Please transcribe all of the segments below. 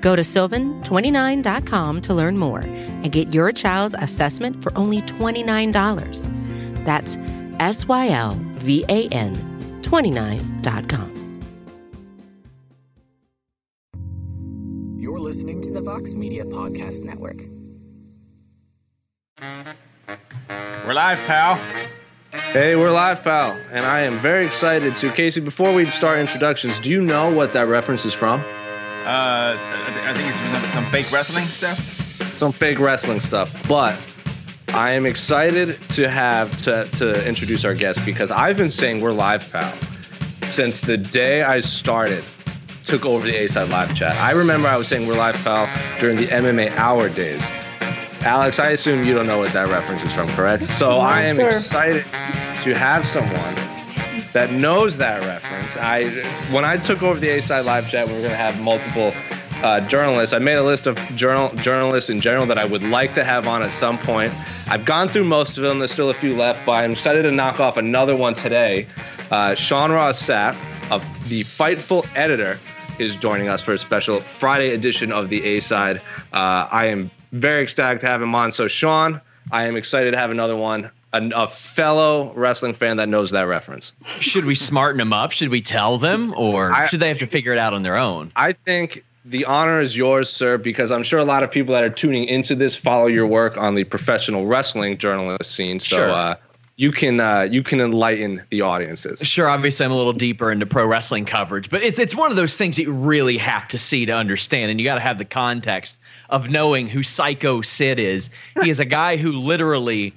Go to sylvan29.com to learn more and get your child's assessment for only $29. That's S Y L V A N 29.com. You're listening to the Vox Media Podcast Network. We're live, pal. Hey, we're live, pal, and I am very excited to. Casey, before we start introductions, do you know what that reference is from? Uh, I think it's some, some fake wrestling stuff. Some fake wrestling stuff, but I am excited to have to, to introduce our guest because I've been saying we're live, pal, since the day I started took over the A side live chat. I remember I was saying we're live, pal, during the MMA hour days. Alex, I assume you don't know what that reference is from, correct? So No, I am sir. excited to have someone that knows that reference. I when I took over the A side live chat, we were going to have multiple uh, journalists. I made a list of journal journalists in general that I would like to have on at some point. I've gone through most of them. There's still a few left, but I'm excited to knock off another one today. Uh, Sean Ross Sapp of the Fightful editor is joining us for a special Friday edition of the A side. Uh, I am very ecstatic to have him on. So, Sean, I am excited to have another one. A, a fellow wrestling fan that knows that reference. Should we smarten them up? Should we tell them, or I- should they have to figure it out on their own? I think the honor is yours, sir, because I'm sure a lot of people that are tuning into this follow your work on the professional wrestling journalist scene. So Sure. uh, you can uh, you can enlighten the audiences. Sure, obviously I'm a little deeper into pro wrestling coverage, but it's it's one of those things that you really have to see to understand, and you got to have the context of knowing who Psycho Sid is. He is a guy who literally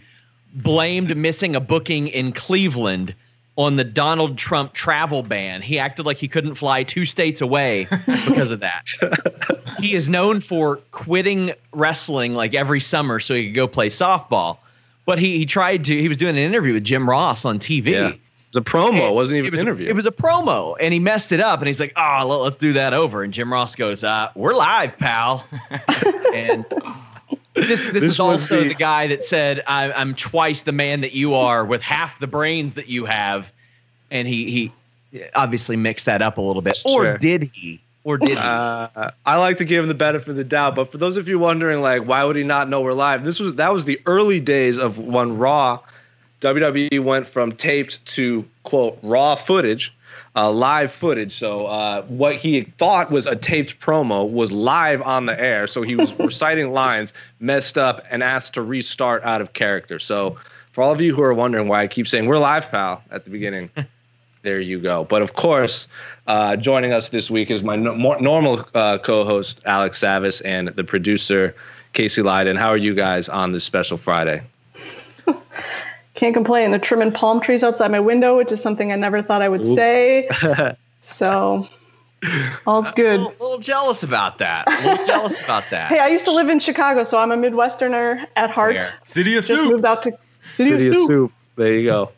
blamed missing a booking in Cleveland on the Donald Trump travel ban. He acted like he couldn't fly two states away because of that. he is known for quitting wrestling like every summer so he could go play softball. But he, he tried to, he was doing an interview with Jim Ross on TV. Yeah. It was a promo, it wasn't even it was an interview. it was a promo, and he messed it up. And he's like, "Oh, let, us do that over." And Jim Ross goes, uh, "We're live, pal." and this this, This is also the- the, guy that said, I, "I'm twice the man that you are with half the brains that you have," and he he obviously mixed that up a little bit, or Sure. did he? Or did he? Uh, I like to give him the benefit of the doubt, but for those of you wondering, like, why would he not know we're live? This was that was the early days of when Raw, WWE went from taped to quote raw footage, uh, live footage. So uh, what he thought was a taped promo was live on the air. So he was reciting lines, messed up, and asked to restart out of character. So for all of you who are wondering why I keep saying we're live, pal, at the beginning. There you go. But of course, uh, joining us this week is my no- more normal uh, co-host Alex Savis and the producer Casey Leydon. How are you guys on this special Friday? Can't complain. They're trimming palm trees outside my window, which is something I never thought I would say. so all's good. a, little, a little jealous about that. A little jealous about that. Hey, I used to live in Chicago, so I'm a Midwesterner at heart. Fair. City of Just Soup. moved out to City, City of of Soup. Soup. There you go.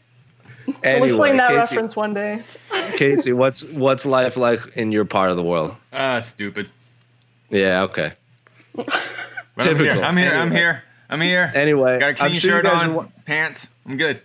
We'll Anyway, explain that Casey, reference one day. Casey, what's what's life like in your part of the world? Ah, stupid. Yeah, okay. But I'm here. I'm here. I'm here. I'm here. Anyway, Got a I'm clean sure shirt on, wa- pants. I'm good.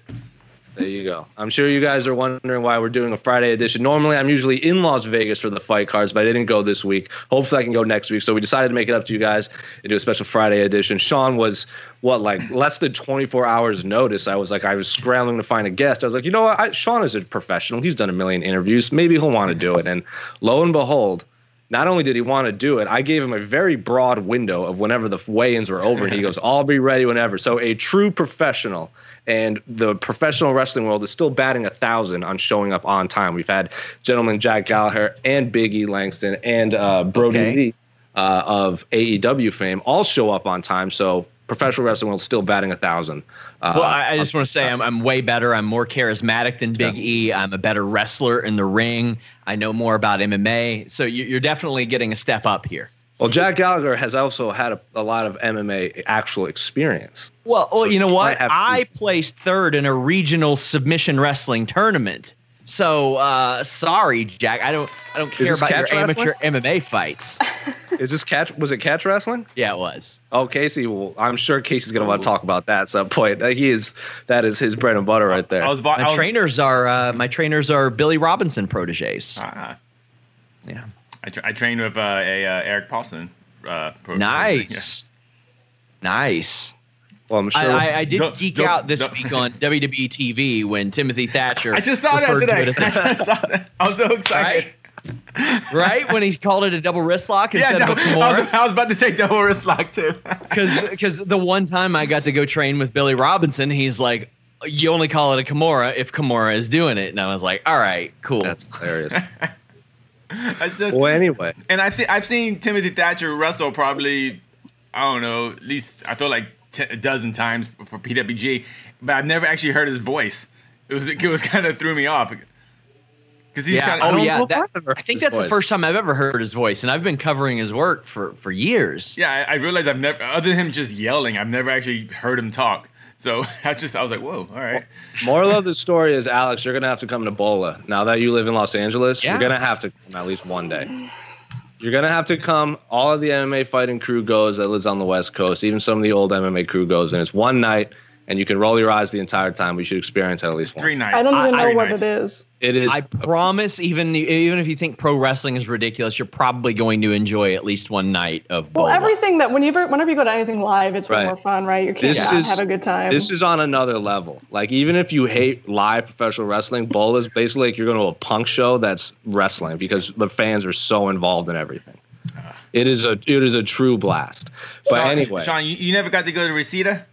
There you go. I'm sure you guys are wondering why we're doing a Friday edition. Normally, I'm usually in Las Vegas for the fight cards, but I didn't go this week. Hopefully, I can go next week. So we decided to make it up to you guys and do a special Friday edition. Sean was what like less than 24 hours notice. I was like, I was scrambling to find a guest. I was like, you know what? I, Sean is a professional. He's done a million interviews. Maybe he'll want to do it. And lo and behold. Not only did he want to do it, I gave him a very broad window of whenever the weigh-ins were over, and he goes, "I'll be ready whenever." So a true professional, and the professional wrestling world is still batting a thousand on showing up on time. We've had gentlemen Jack Gallagher and Big E Langston and uh, Brody Okay. Lee uh, of AEW fame all show up on time. So professional wrestling world still batting a thousand. Uh, Well, I, I just want to say I'm, I'm way better. I'm more charismatic than Big E. I'm a better wrestler in the ring. I know more about MMA. So you, you're definitely getting a step up here. Well, Jack Gallagher has also had a, a lot of MMA actual experience. Well, well, So you know what? I placed third in a regional submission wrestling tournament. So uh, sorry, Jack. I don't. I don't care this about your catch wrestling? amateur MMA fights. Is this catch? Was it catch wrestling? yeah, it was. Oh, Casey. Well, I'm sure Casey's gonna want to talk about that at some point. Uh, He is. That is his bread and butter right there. I was, bo- I My was trainers are uh, my trainers are Billy Robinson proteges. Ah, Yeah. I, tra- I trained with uh, a uh, Erik Paulson. Uh, pro- Nice. Nice. Well, I'm sure. I, I, I did Don't- geek don't- out this don't- week on WWE TV when Timothy Thatcher. I just saw that referred to today. I as- just saw that. I was so excited. Right? right when he called it a double wrist lock Yeah, no, of a I, Kimura. was, I was about to say double wrist lock too. because the one time I got to go train with Billy Robinson, he's like, "You only call it a Kimura if Kimura is doing it," and I was like, "All right, cool." that's hilarious. I just well, anyway, and I've seen I've seen Timothy Thatcher wrestle probably I don't know at least I feel like t- a dozen times for, for PWG, but I've never actually heard his voice. It was it was kind of threw me off because he's yeah. kind Oh yeah. That, I've ever I think heard his that's the first time I've ever heard his voice, and I've been covering his work for for years. yeah. I, I realized I've never other than him just yelling, I've never actually heard him talk. So I just I was like, whoa, all right. moral of the story is, Alex, you're gonna have to come to Bola. Now that you live in Los Angeles, Yeah. you're gonna have to come at least one day. You're gonna have to come. All of the MMA fighting crew goes that lives on the West Coast. Even some of the old MMA crew goes, and it's one night, and you can roll your eyes the entire time. We should experience it at least Three once. nights. I don't even know what nights. it is. It is. I promise, even even if you think pro wrestling is ridiculous, you're probably going to enjoy at least one night of. Well, Bola. everything that whenever whenever you go to anything live, it's way Right. more fun, right? You can't This is- have a good time. This is on another level. Like even if you hate live professional wrestling, Bola is basically like you're going to a punk show that's wrestling because the fans are so involved in everything. Ah. It is a it is a true blast. But Sean, anyway, Sean, you, you never got to go to Reseda?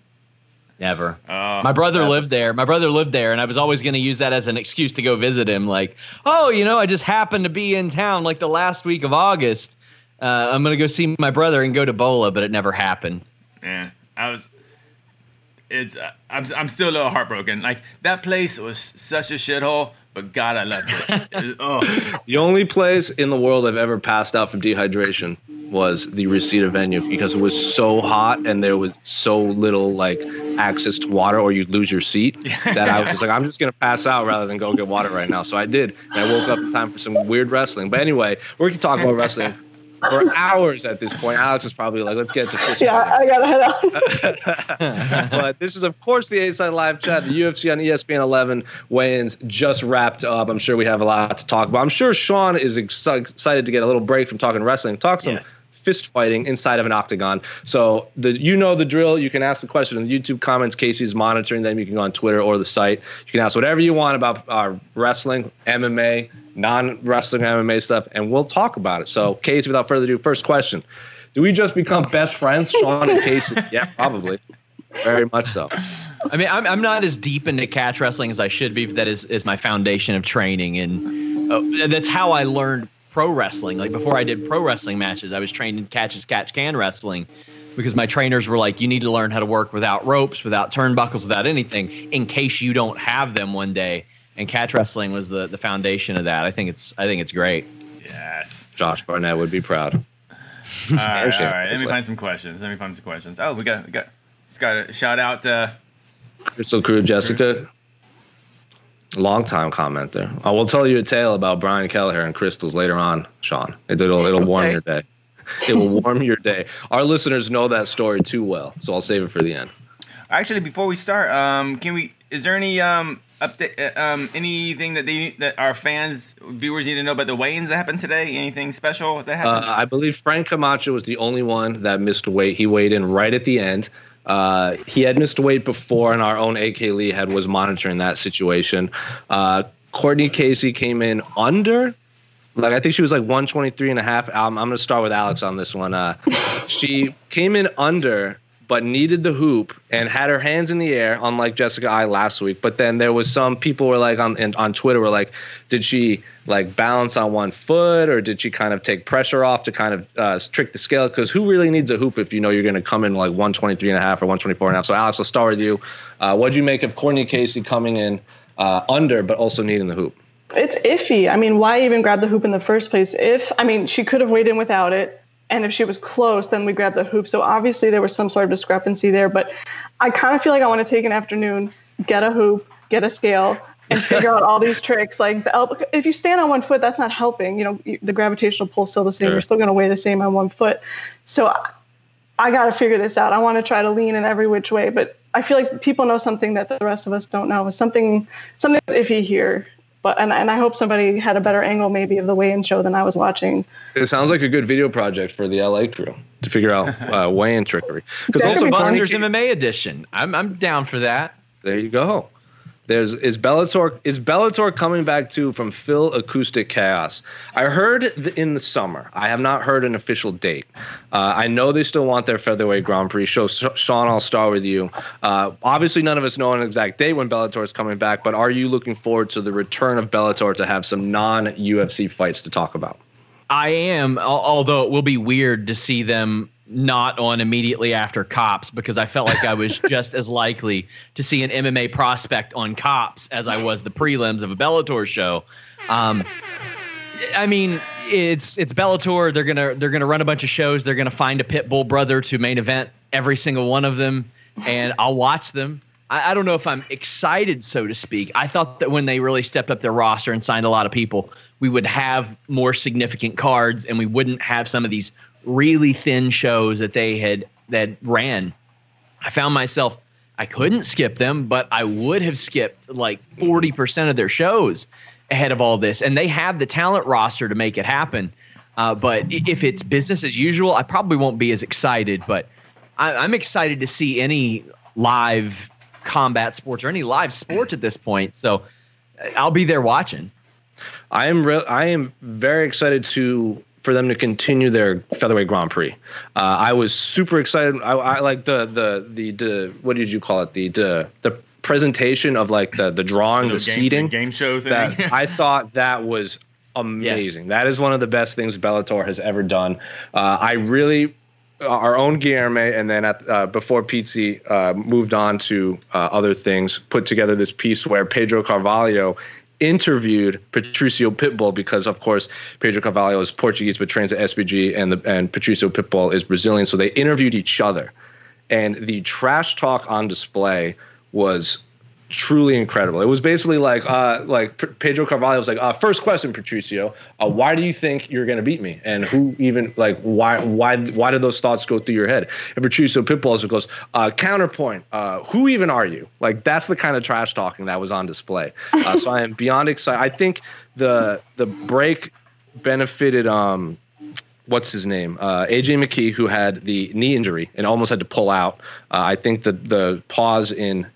Never. Uh, My brother Never. lived there. My brother lived there, and I was always going to use that as an excuse to go visit him. Like, oh, you know, I just happened to be in town like the last week of August. Uh, I'm going to go see my brother and go to Bola, but it never happened. Yeah, I was. It's uh, I'm I'm still a little heartbroken. Like that place was such a shithole, but God, I loved it. It oh, the only place in the world I've ever passed out from dehydration was the Reseda venue because it was so hot and there was so little like access to water or you'd lose your seat that I was like, I'm just gonna pass out rather than go get water right now. So I did, and I woke up in time for some weird wrestling. But anyway, we can talk about wrestling for hours at this point. Alex is probably like, let's get to fish. yeah, I gotta head out. but this is, of course, the A Side Live Chat. The UFC on ESPN 11 weigh-ins just wrapped up. I'm sure we have a lot to talk about. I'm sure Sean is ex- excited to get a little break from talking wrestling, talk some Yes. fist fighting inside of an octagon. So the you know the drill. You can ask the question in the YouTube comments. Casey's monitoring them. You can go on Twitter or the site. You can ask whatever you want about our wrestling, MMA, non-wrestling MMA stuff, and we'll talk about it. So, Casey, without further ado, first question. Do we just become best friends, Sean and Casey? yeah, probably. Very much so. I mean, I'm, I'm not as deep into catch wrestling as I should be, but that is, is my foundation of training. And uh, that's how I learned pro wrestling. Like before I did pro wrestling matches, I was trained in catch as catch can wrestling because my trainers were like, you need to learn how to work without ropes, without turnbuckles, without anything in case you don't have them one day. And catch wrestling was the, the foundation of that. I think it's I think it's great. yes. Josh Barnett would be proud. All right, all Shit. right. Let me It's find some questions. Let me find some questions. Oh, we got we got. Just got a shout out. to Crystal Crew Jessica. Long time commenter. I will tell you a tale about Brian Kelleher and crystals later on, Sean. It, will it'll warm Okay. your day. It will warm your day. Our listeners know that story too well, so I'll save it for the end. actually, before we start, um, can we? Is there any um update? uh, Um, anything that they that our fans viewers need to know about the weigh-ins that happened today? Anything special that Uh, happened? I believe Frank Camacho was the only one that missed weight. He weighed in right at the end. Uh, he had missed weight before, and our own AK Lee had was monitoring that situation. Uh, Courtney Casey came in under. Like I think she was like 123 and a half. Um, I'm gonna start with Alex on this one. Uh, she came in under, but needed the hoop and had her hands in the air, unlike Jessica Eye last week. But then there was some people were like on on Twitter were like, did she like balance on one foot or did she kind of take pressure off to kind of uh, trick the scale? Because who really needs a hoop if you know you're going to come in like 123 and a half or 124 and a half? So Alex, let's start with you. Uh, what do you make of Courtney Casey coming in uh, under but also needing the hoop? It's iffy. I mean, why even grab the hoop in the first place? If I mean, she could have weighed in without it. And if she was close, then we grab the hoop. So obviously there was some sort of discrepancy there. But I kind of feel like I want to take an afternoon, get a hoop, get a scale, and figure out all these tricks. Like the elbow, if you stand on one foot, that's not helping. You know, the gravitational pull is still the same. Sure. You're still going to weigh the same on one foot. So I, I got to figure this out. I want to try to lean in every which way, but I feel like people know something that the rest of us don't know. Something, something iffy here. But and, and I hope somebody had a better angle maybe of the weigh-in show than I was watching. It sounds like a good video project for the LA crew to figure out uh, weigh-in trickery. Because also. Busters MMA edition. I'm I'm down for that. there you go. There's is Bellator is Bellator coming back too from Phil Acoustic Chaos. I heard in the summer. I have not heard an official date. Uh, I know they still want their featherweight Grand Prix show. Sh- Sean, I'll start with you. Uh, obviously, none of us know an exact date when Bellator is coming back, but are you looking forward to the return of Bellator to have some non UFC fights to talk about? I am, although it will be weird to see them not on immediately after Cops because I felt like I was just as likely to see an MMA prospect on Cops as I was the prelims of a Bellator show. Um, I mean, it's it's Bellator. They're gonna they're gonna run a bunch of shows. They're gonna find a Pitbull brother to main event every single one of them, and I'll watch them. I, I don't know if I'm excited, so to speak. I thought that when they really stepped up their roster and signed a lot of people, we would have more significant cards, and we wouldn't have some of these really thin shows that they had that ran. I found myself I couldn't skip them, but I would have skipped like 40% of their shows ahead of all this. And they have the talent roster to make it happen. Uh, but if it's business as usual, I probably won't be as excited. But I, I'm excited to see any live combat sports or any live sports at this point. So uh, I'll be there watching. I am re- I am very excited to for them to continue their featherweight Grand Prix. Uh, I was super excited. I, I like the, the the the what did you call it the the the presentation of like the the drawing, the Little game, seating. game show thing. That I thought that was amazing. That is one of the best things Bellator has ever done. Uh, I really. Our own Guilherme, and then at, uh, before Pizzi uh, moved on to uh, other things, put together this piece where Pedro Carvalho interviewed Patricio Pitbull because, of course, Pedro Carvalho is Portuguese but trains at SBG, and the and Patricio Pitbull is Brazilian. So they interviewed each other, and the trash talk on display was truly incredible. It was basically like uh like P- Pedro Carvalho was like, uh, first question, Patricio, uh, why do you think you're gonna beat me? And who even like why why why did those thoughts go through your head? And Patricio Pitbull also goes, uh, counterpoint, uh, who even are you? Like that's the kind of trash talking that was on display. Uh, so I am beyond excited. I think the the break benefited um what's his name? Uh, AJ McKee, who had the knee injury and almost had to pull out. Uh, I think the the pause in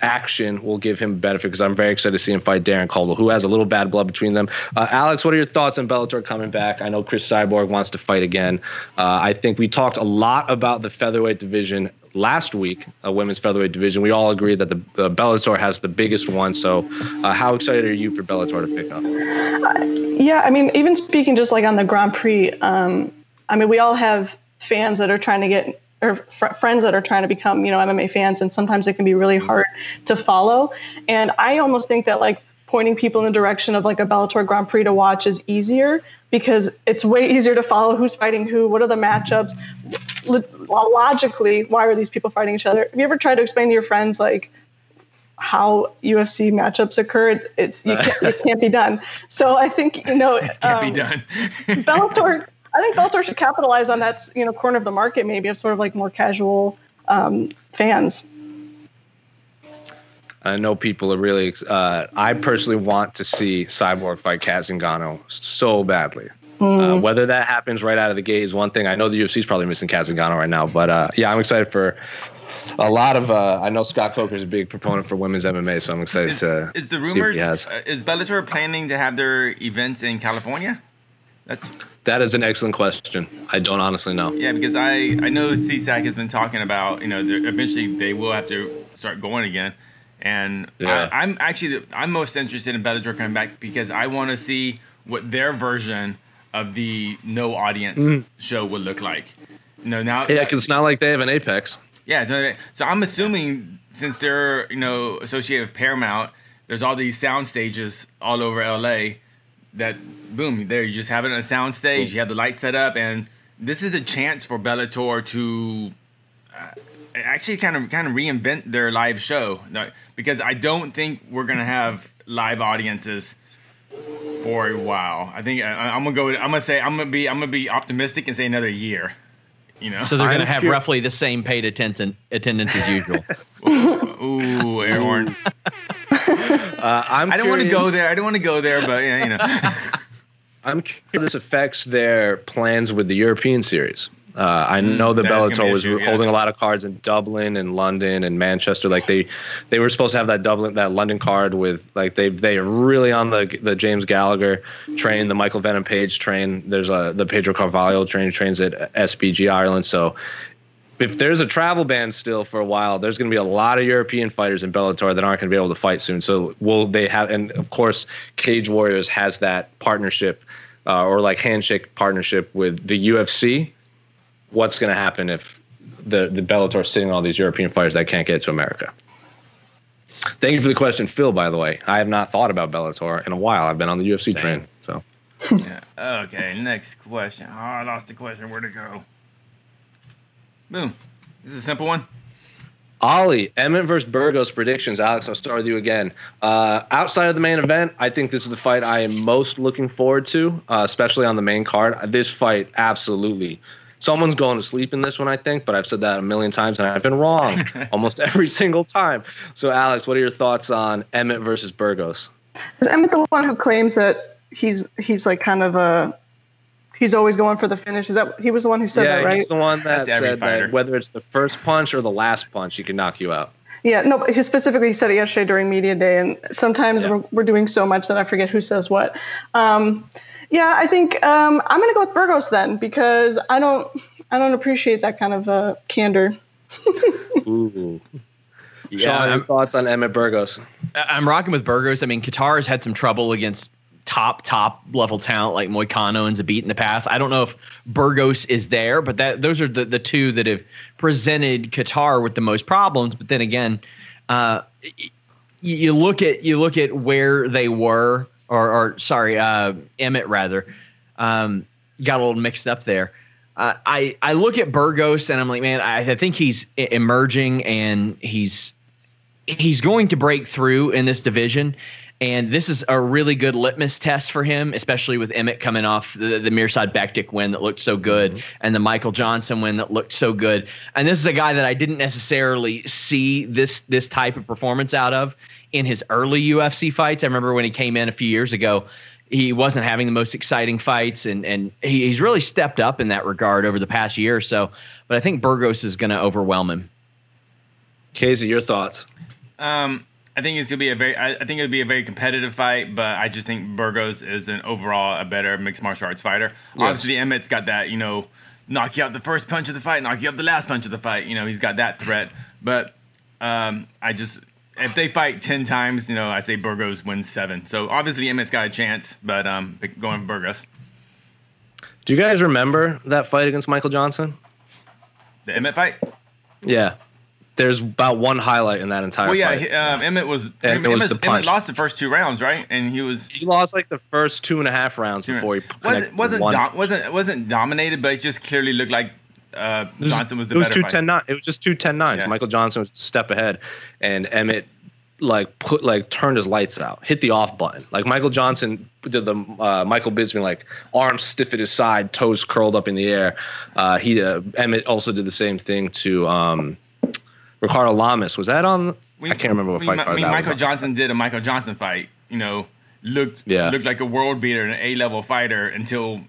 action will give him benefit because I'm very excited to see him fight Darrion Caldwell, who has a little bad blood between them. Uh, Alex, what are your thoughts on Bellator coming back? I know Cris Cyborg wants to fight again. Uh, I think we talked a lot about the featherweight division last week, a women's featherweight division. We all agree that the, the Bellator has the biggest one. So, uh, how excited are you for Bellator to pick up? Yeah, I mean, even speaking just like on the Grand Prix, um, I mean, we all have fans that are trying to get or fr- friends that are trying to become, you know, MMA fans, and sometimes it can be really hard to follow. And I almost think that like pointing people in the direction of like a Bellator Grand Prix to watch is easier because it's way easier to follow who's fighting who, what are the matchups. Lo- Logically, why are these people fighting each other? Have you ever tried to explain to your friends like how UFC matchups occur? It, it, you can't, it can't be done. So I think you know Can't um, be done. Bellator. I think Bellator should capitalize on that you know corner of the market maybe of sort of like more casual um, fans. I know people are really. Uh, I personally want to see Cyborg fight Cat Zingano so badly. Uh, whether that happens right out of the gate is one thing. I know the UFC is probably missing Cat Zingano right now, but uh, yeah, I'm excited for a lot of. Uh, I know Scott Coker is a big proponent for women's MMA, so I'm excited Is, to is the see what rumors? he has. uh, is Bellator planning to have their events in California? That's That is an excellent question. I don't honestly know. yeah, because I I know CSAC has been talking about you know eventually they will have to start going again, and Yeah. I, I'm actually I'm most interested in Bellator coming back because I want to see what their version of the no audience mm-hmm. show would look like. You know now Yeah, because it's not like they have an Apex. Yeah, so, so I'm assuming since they're you know associated with Paramount, there's all these sound stages all over LA. That boom, there you just have it on a sound stage. You have the light set up, and this is a chance for Bellator to uh, actually kind of kind of reinvent their live show because I don't think we're gonna have live audiences for a while. I think I, I'm gonna go. I'm gonna say I'm gonna be I'm gonna be optimistic and say another year. You know. So they're going to I'm have cur- roughly the same paid attendance attendance as usual. Ooh, Aaron. Uh, I'm I don't want to go there. I don't want to go there, but yeah, you know. I'm curious this affects their plans with the European series. Uh, I know the Mm, that's Bellator was issue, yeah. holding a lot of cards in Dublin and London and Manchester. Like they, they were supposed to have that Dublin, that London card with like they they are really on the the James Gallagher train, the Michael Venom Page train. There's a the Pedro Carvalho train trains at SBG Ireland. So if there's a travel ban still for a while, there's going to be a lot of European fighters in Bellator that aren't going to be able to fight soon. So will they have? And of course, Cage Warriors has that partnership uh, or like handshake partnership with the UFC. What's going to happen if the the Bellator is sitting on all these European fighters that can't get to America? Thank you for the question, Phil. By the way, I have not thought about Bellator in a while. I've been on the UFC Same. train. So Yeah. Okay, next question. Oh, I lost the question. Where to go? Boom. This is a simple one. Ollie, Emmett versus Burgos predictions. Alex, I'll start with you again. Uh, outside of the main event, I think this is the fight I am most looking forward to, uh, especially on the main card. This fight, absolutely. Someone's going to sleep in this one, I think, but I've said that a million times and I've been wrong almost every single time. So, Alex, what are your thoughts on Emmett versus Burgos? Is Emmett the one who claims that he's he's like kind of a he's always going for the finish? Is that he was the one who said yeah, that, right? he's the one that That's said that whether it's the first punch or the last punch, he can knock you out. Yeah, no, but he specifically said it yesterday during media day, and sometimes Yeah. we're, we're doing so much that I forget who says what. Um, yeah, I think um, I'm gonna go with Burgos then because I don't I don't appreciate that kind of uh, candor. Ooh. Yeah, Sean, your thoughts on Emmett Burgos? I'm rocking with Burgos. I mean, Qatar's had some trouble against top top level talent like Moicano and Zabit in the past. I don't know if Burgos is there, but that those are the the two that have presented Kattar with the most problems. But then again, uh, you look at you look at where they were, or, or sorry, uh, Emmett rather, um, got a little mixed up there. Uh, I I look at Burgos and I'm like, man, I, I think he's emerging and he's he's going to break through in this division. And this is a really good litmus test for him, especially with Emmett coming off the, the Mirsad Bektic win that looked so good and the Michael Johnson win that looked so good. And this is a guy that I didn't necessarily see this this type of performance out of in his early UFC fights. I remember when he came in a few years ago, he wasn't having the most exciting fights, and and he, he's really stepped up in that regard over the past year or so. But I think Burgos is going to overwhelm him. Casey, your thoughts? Um, I think it's gonna be a very. I, I think it'll be a very competitive fight, but I just think Burgos is an overall a better mixed martial arts fighter. Obviously, Emmett's got that. You know, knock you out the first punch of the fight, knock you out the last punch of the fight. You know, he's got that threat. But um, I just if they fight ten times, you know, I say Burgos wins seven. So obviously, Emmett's got a chance, but um, going Burgos. Do you guys remember that fight against Michael Johnson? The Emmett fight. Yeah. There's about one highlight in that entire Well, yeah, he, um, Emmett was. And it was Emmett, Emmett lost the first two rounds, right? And he was. he lost like the first two and a half rounds before he wasn't wasn't dom- wasn't wasn't dominated, but it just clearly looked like uh, It was- Johnson was the it was better two fighter. ten nine. It was just two ten nines. Yeah. Michael Johnson was a step ahead, and Emmett like put like turned his lights out, hit the off button. Like Michael Johnson did the uh, Michael Bisping like arms stiff at his side, toes curled up in the air. Uh, he uh, Emmett also did the same thing to um, Ricardo Lamas. Was that on? We- I can't remember what we- fight I mean, Michael. Johnson did a Michael Johnson fight. You know, looked Yeah. looked like a world beater, an A level fighter until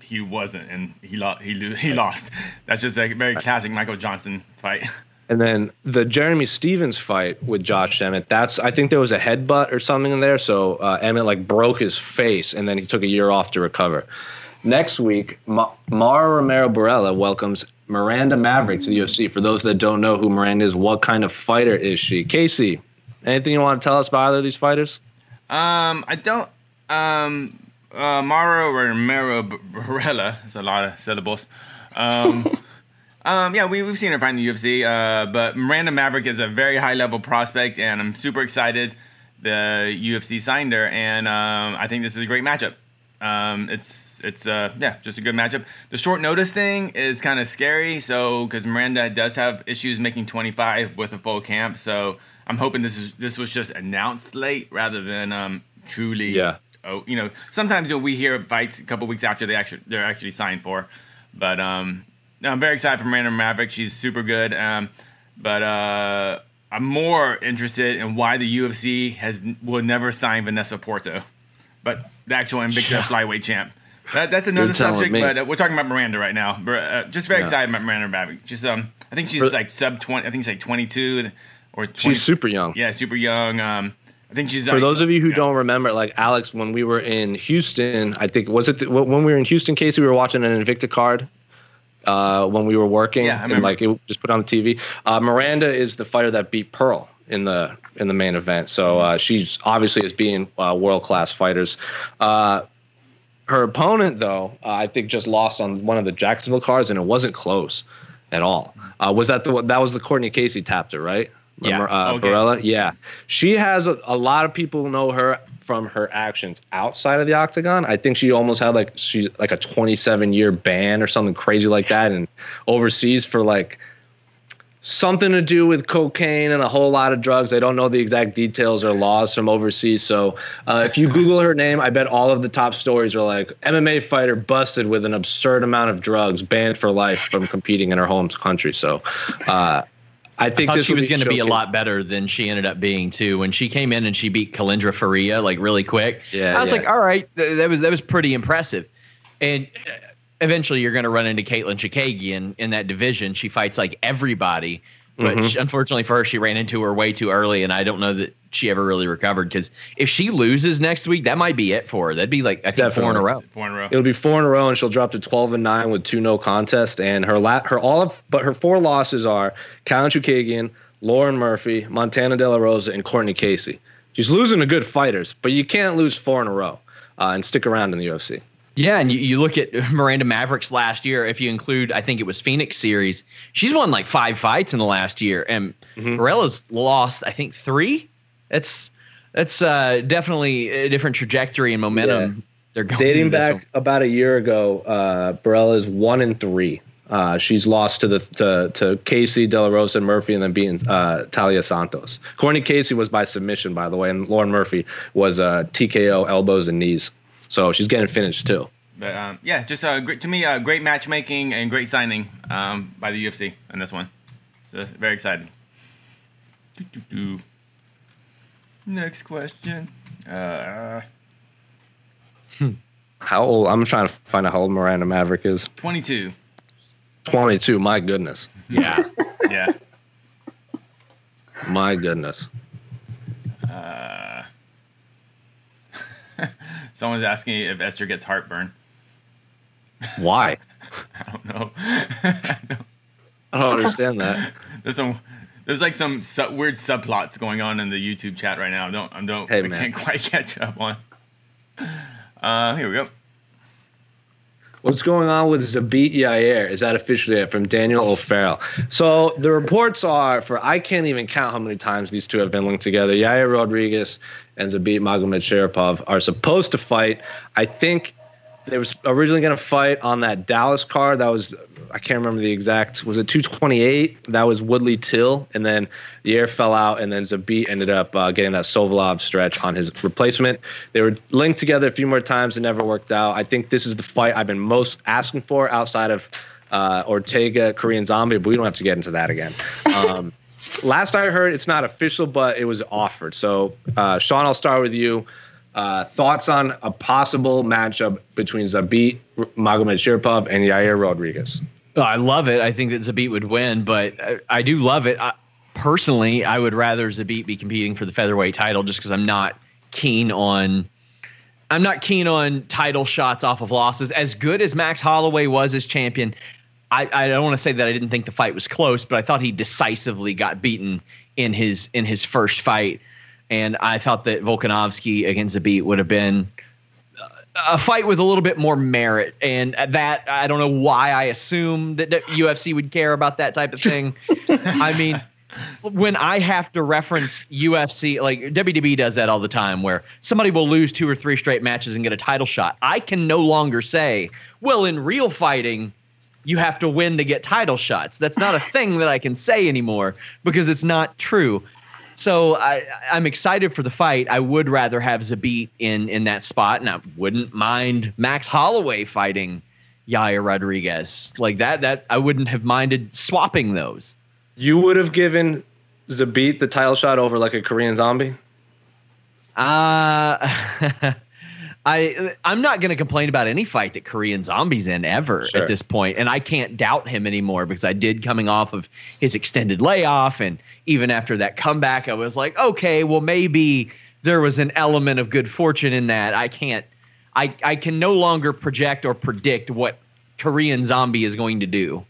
he wasn't, and he lost. He he lost. That's just a very classic Michael Johnson fight. And then the Jeremy Stephens fight with Josh Emmett, that's I think there was a headbutt or something in there. So uh, Emmett like broke his face, and then he took a year off to recover. Next week, Ma- Mara Romero Borella welcomes Miranda Maverick to the UFC. For those that don't know who Miranda is, what kind of fighter is she? Casey, anything you want to tell us about either of these fighters? Um, I don't. Um, uh, Maro Romero Borella. That's a lot of syllables. Um, um, yeah, we we've seen her fight in the UFC. Uh, but Miranda Maverick is a very high level prospect, and I'm super excited. The UFC signed her, and um, I think this is a great matchup. Um, it's it's uh yeah, just a good matchup. The short notice thing is kind of scary. So because Miranda does have issues making 25 with a full camp, so I'm hoping this is this was just announced late rather than um truly. Yeah. Oh, you know, sometimes you know, we hear fights a couple weeks after they actually they're actually signed for, but um, no, I'm very excited for Miranda Maverick. She's super good. Um, but uh, I'm more interested in why the UFC has will never sign Vanessa Porto, but the actual Invicta Yeah. flyweight champ. That, that's another subject, but uh, we're talking about Miranda right now. Uh, just very Yeah. excited about Miranda Maverick. Just um, I think she's For- like sub 20. I think she's like 22 or 20. She's super young. Yeah, super young. Um, I think she's For like- those of you who don't remember, like Alex, when we were in Houston, I think was it the, when we were in Houston, Casey, we were watching an Invicta card. Uh, when we were working, Yeah, I and like it just put on the TV. Uh, Miranda is the fighter that beat Pearl in the in the main event, so uh, she's obviously is being uh, world class fighters. Her opponent, though, uh, I think just lost on one of the Jacksonville cards, and it wasn't close at all. Uh, was that the that was the Courtney Casey tapped her, right? Yeah. Uh, Okay. Borella? Yeah. She has a, a lot of people know her from her actions outside of the octagon. I think she almost had like she's like a 27 year ban or something crazy like that, and overseas for like something to do with cocaine and a whole lot of drugs. I don't know the exact details or laws from overseas. So uh, if you Google her name, I bet all of the top stories are like MMA fighter busted with an absurd amount of drugs, banned for life from competing in her home country. So uh, I I think this she was going to be a lot better than she ended up being too. When she came in and she beat Kalindra Faria like really quick, Yeah, I was yeah. like, all right, th- that was that was pretty impressive. And uh, eventually, you're going to run into Katlyn Chookagian in that division. She fights like everybody, but Mhm. she- unfortunately for her, she ran into her way too early, and I don't know that she ever really recovered. Because if she loses next week, that might be it for her. That'd be like I think four in a row. Four in a row. It'll be four in a row, and she'll drop to twelve and nine with two no contest. And her la- her all of but her four losses are Katlyn Chookagian, Lauren Murphy, Montana De La Rosa, and Courtney Casey. She's losing to good fighters, but you can't lose four in a row uh, and stick around in the UFC. Yeah, and you, you look at Miranda Mavericks last year, if you include, I think it was Phoenix series, she's won like five fights in the last year. And Mhm. Morella's lost, I think, three. That's that's uh, definitely a different trajectory and momentum. They're going Dating back one. about a year ago, uh, Borella is one and three. Uh, she's lost to the to, to Casey, De La Rosa, and Murphy, and then beating uh, Taila Santos. Courtney Casey was by submission, by the way, and Lauren Murphy was uh, TKO, elbows and knees. So she's getting finished too. But um, yeah, just uh, great to me. Uh, great matchmaking and great signing um, by the UFC in this one. So very excited. Doo-doo-doo. Next question. Uh, How old? I'm trying to find out how old Miranda Maverick is. 22. 22. My goodness. Yeah. Yeah. My goodness. Uh, someone's asking if Esther gets heartburn. Why? I don't know. I don't- I don't understand that. there's some. There's like some su- weird subplots going on in the YouTube chat right now. I don't. I don't. Hey, I man. can't quite catch up on. Uh, here we go. What's going on with Zabit Yair? Is that officially it from Daniel O'Farrell? So the reports are for I can't even count how many times these two have been linked together. Yair Rodriguez and Zabit Magomed are supposed to fight. I think they were originally going to fight on that Dallas card. That was I can't remember the exact. Was it 228? That was Woodley Till, and then the air fell out, and then Zabit ended up uh, getting that Suloev stretch on his replacement. They were linked together a few more times. and never worked out. I think this is the fight I've been most asking for outside of uh, Ortega, Korean Zombie, but we don't have to get into that again. Um, last I heard, it's not official, but it was offered. So, uh, Sean, I'll start with you. Uh, thoughts on a possible matchup between Zabit Magomedsharipov and Yair Rodriguez? I love it. I think that Zabit would win, but I, I do love it. I, personally, I would rather Zabit be competing for the featherweight title just because I'm not keen on. I'm not keen on title shots off of losses. As good as Max Holloway was as champion, I, I don't want to say that I didn't think the fight was close, but I thought he decisively got beaten in his in his first fight, and I thought that Volkanovski against Zabit would have been uh, a fight with a little bit more merit, and that I don't know why I assume that the UFC would care about that type of thing. I mean, when I have to reference UFC, like WWE does that all the time, where somebody will lose two or three straight matches and get a title shot. I can no longer say, well, in real fighting, you have to win to get title shots. That's not a thing that I can say anymore because it's not true. So I, I'm excited for the fight. I would rather have Zabit in in that spot, and I wouldn't mind Max Holloway fighting Yair Rodriguez like that. That I wouldn't have minded swapping those. You would have given Zabit the title shot over like a Korean zombie? Uh I I'm not going to complain about any fight that Korean Zombies in ever Sure. at this point, and I can't doubt him anymore because I did coming off of his extended layoff, and even after that comeback, I was like, okay, well maybe there was an element of good fortune in that. I can't, I I can no longer project or predict what Korean Zombie is going to do.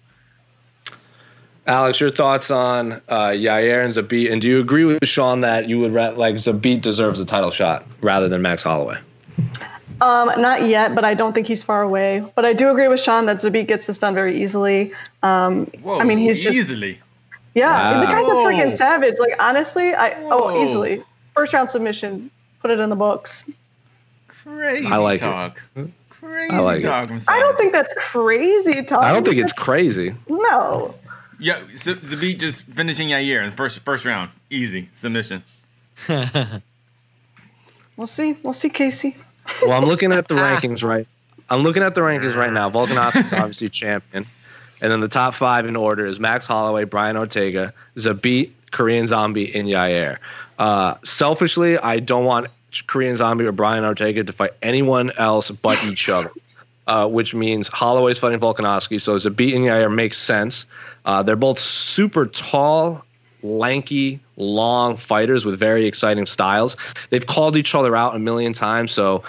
Alex, your thoughts on uh, Yair and Zabit, and do you agree with Sean that you would like Zabit deserves a title shot rather than Max Holloway? Um, not yet, but I don't think he's far away. But I do agree with Sean that Zabit gets this done very easily. Um, Whoa, I mean, he's just easily. yeah, the Wow. guy's a Whoa. freaking savage. Like honestly, I Whoa. oh easily first round submission. Put it in the books. Crazy I like it. talk. Crazy I like talk. from I don't think that's crazy talk. I don't think it's crazy. no. Yeah, Z- Zabit just finishing Yair in the first first round, easy submission. We'll see. We'll see, Casey. Well, I'm looking at the rankings right. I'm looking at the rankings right now. Volkanovski's obviously champion, and then the top five in order is Max Holloway, Brian Ortega, Zabit, Korean Zombie, and Yair. Uh, selfishly, I don't want Korean Zombie or Brian Ortega to fight anyone else but each other. Uh, which means Holloway's fighting Volkanovski, so Zabit and Yair makes sense. Uh, they're both super tall, lanky, long fighters with very exciting styles. They've called each other out a million times, so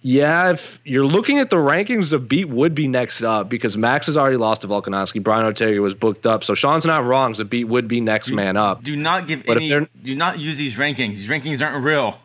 yeah, if you're looking at the rankings, Zabit would be next up because Max has already lost to Volkanovski. Brian Ortega was booked up, so Sean's not wrong. The beat would be next man up. Do not give But any. Do not use these rankings. These rankings aren't real.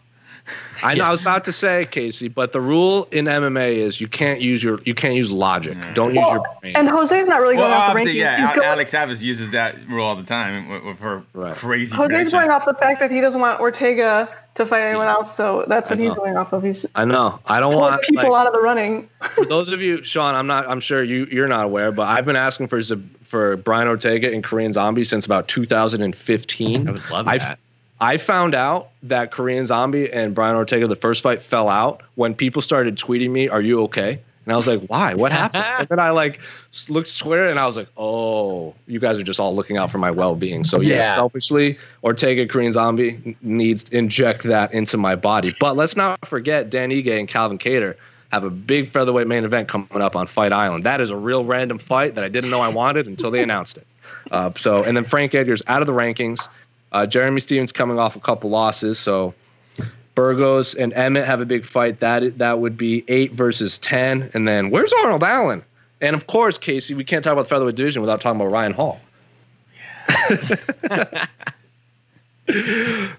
I know I was about to say, Casey, but the rule in MMA is you can't use your you can't use logic. Don't use your brain. and Jose's not really Well, going off the rankings. yeah. Al- going- Alex Savage uses that rule all the time with, with her Right. crazy. Jose's prediction. going off the fact that he doesn't want Ortega to fight anyone else, so that's what he's know. going off of. He's I know. I don't want people like, out of the running. for those of you, Sean, I'm not. I'm sure you you're not aware, but I've been asking for for Brian Ortega and Korean Zombie since about 2015. I would love I- that. I found out that Korean Zombie and Brian Ortega, the first fight, fell out when people started tweeting me, "Are you okay?" And I was like, "Why? What happened?" and then I like looked square, and I was like, "Oh, you guys are just all looking out for my well-being." So yeah, Yeah. selfishly, Ortega Korean Zombie needs to inject that into my body. But let's not forget Dan Ige and Calvin Kattar have a big featherweight main event coming up on Fight Island. That is a real random fight that I didn't know I wanted until they announced it. Uh, so, and then Frank Edgar's out of the rankings. Uh, Jeremy Stephens coming off a couple losses, so Burgos and Emmett have a big fight. That that would be eight versus ten, and then where's Arnold Allen? And of course, Casey, we can't talk about the featherweight division without talking about Ryan Hall.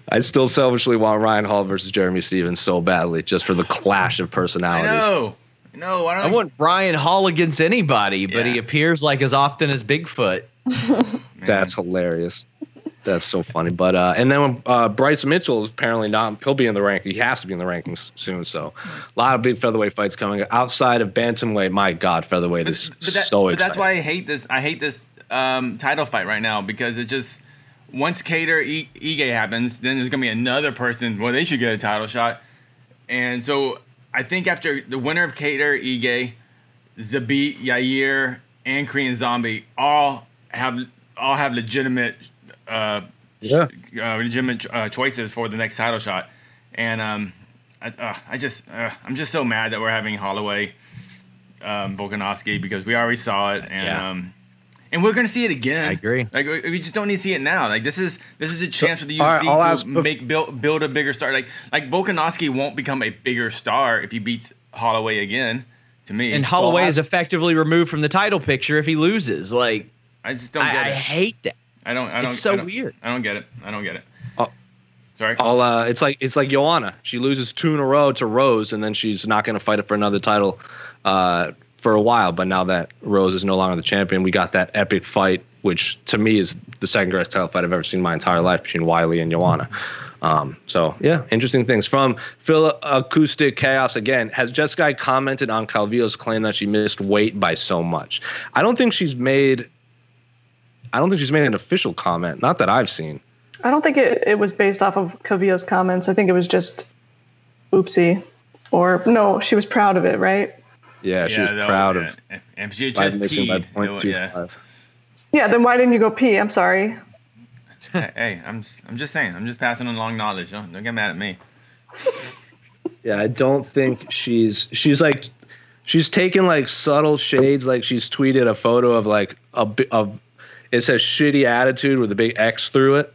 I still selfishly want Ryan Hall versus Jeremy Stephens so badly, just for the clash of I personalities. know. No, I I don't. want Ryan Hall against anybody, but Yeah. he appears like as often as Bigfoot. That's hilarious. That's so funny. But uh, and then when, uh, Bryce Mitchell is apparently not. He'll be in the rank. He has to be in the rankings soon. So a lot of big featherweight fights coming outside of bantamweight. My God, featherweight is but, that- so but exciting. that's why I hate this. I hate this um, title fight right now because it just once Kattar e- Ige happens, then there's gonna be another person. Well, they should get a title shot, and so I think after the winner of Kattar Ige, Zabit Yair, and Korean Zombie all have all have legitimate. Uh, Yeah. uh, legitimate uh, choices for the next title shot, and um, I, uh, I just uh, I'm just so mad that we're having Holloway, um, Volkanovski because we already saw it, and Yeah. um, and we're gonna see it again. I agree. Like we we just don't need to see it now. Like this is this is a chance for the UFC I'll to make build build a bigger star. Like like Volkanovski won't become a bigger star if he beats Holloway again. To me, And Holloway Well, I- is effectively removed from the title picture if he loses. Like I just don't I, get I it. hate that. I don't. I don't. it's so I don't- weird. I don't get it. I don't get it. Oh. Sorry. I'll, uh, it's like it's like Joanna. She loses two in a row to Rose, and then she's not going to fight it for another title uh, for a while. But now that Rose is no longer the champion, we got that epic fight which to me is the second greatest title fight I've ever seen in my entire life between Weili and Joanna. Um, so yeah, interesting things from Phil Acoustic Chaos again. Has Jessica commented on Calvillo's claim that she missed weight by so much? I don't think she's made. I don't think she's made an official comment. Not that I've seen. I don't think it, it was based off of Calvillo's comments. I think it was just oopsie. Or no, she was proud of it, right? Yeah, she was no, proud yeah. of If, if she just missing by peed, it- yeah. Yeah, then why didn't you go pee? I'm sorry. Hey, hey, I'm s- I'm just saying. I'm just passing along knowledge. Don't, don't get mad at me. Yeah, I don't think she's she's like she's taken like subtle shades. Like she's tweeted a photo of like a bi- of it says shitty attitude with a big X through it.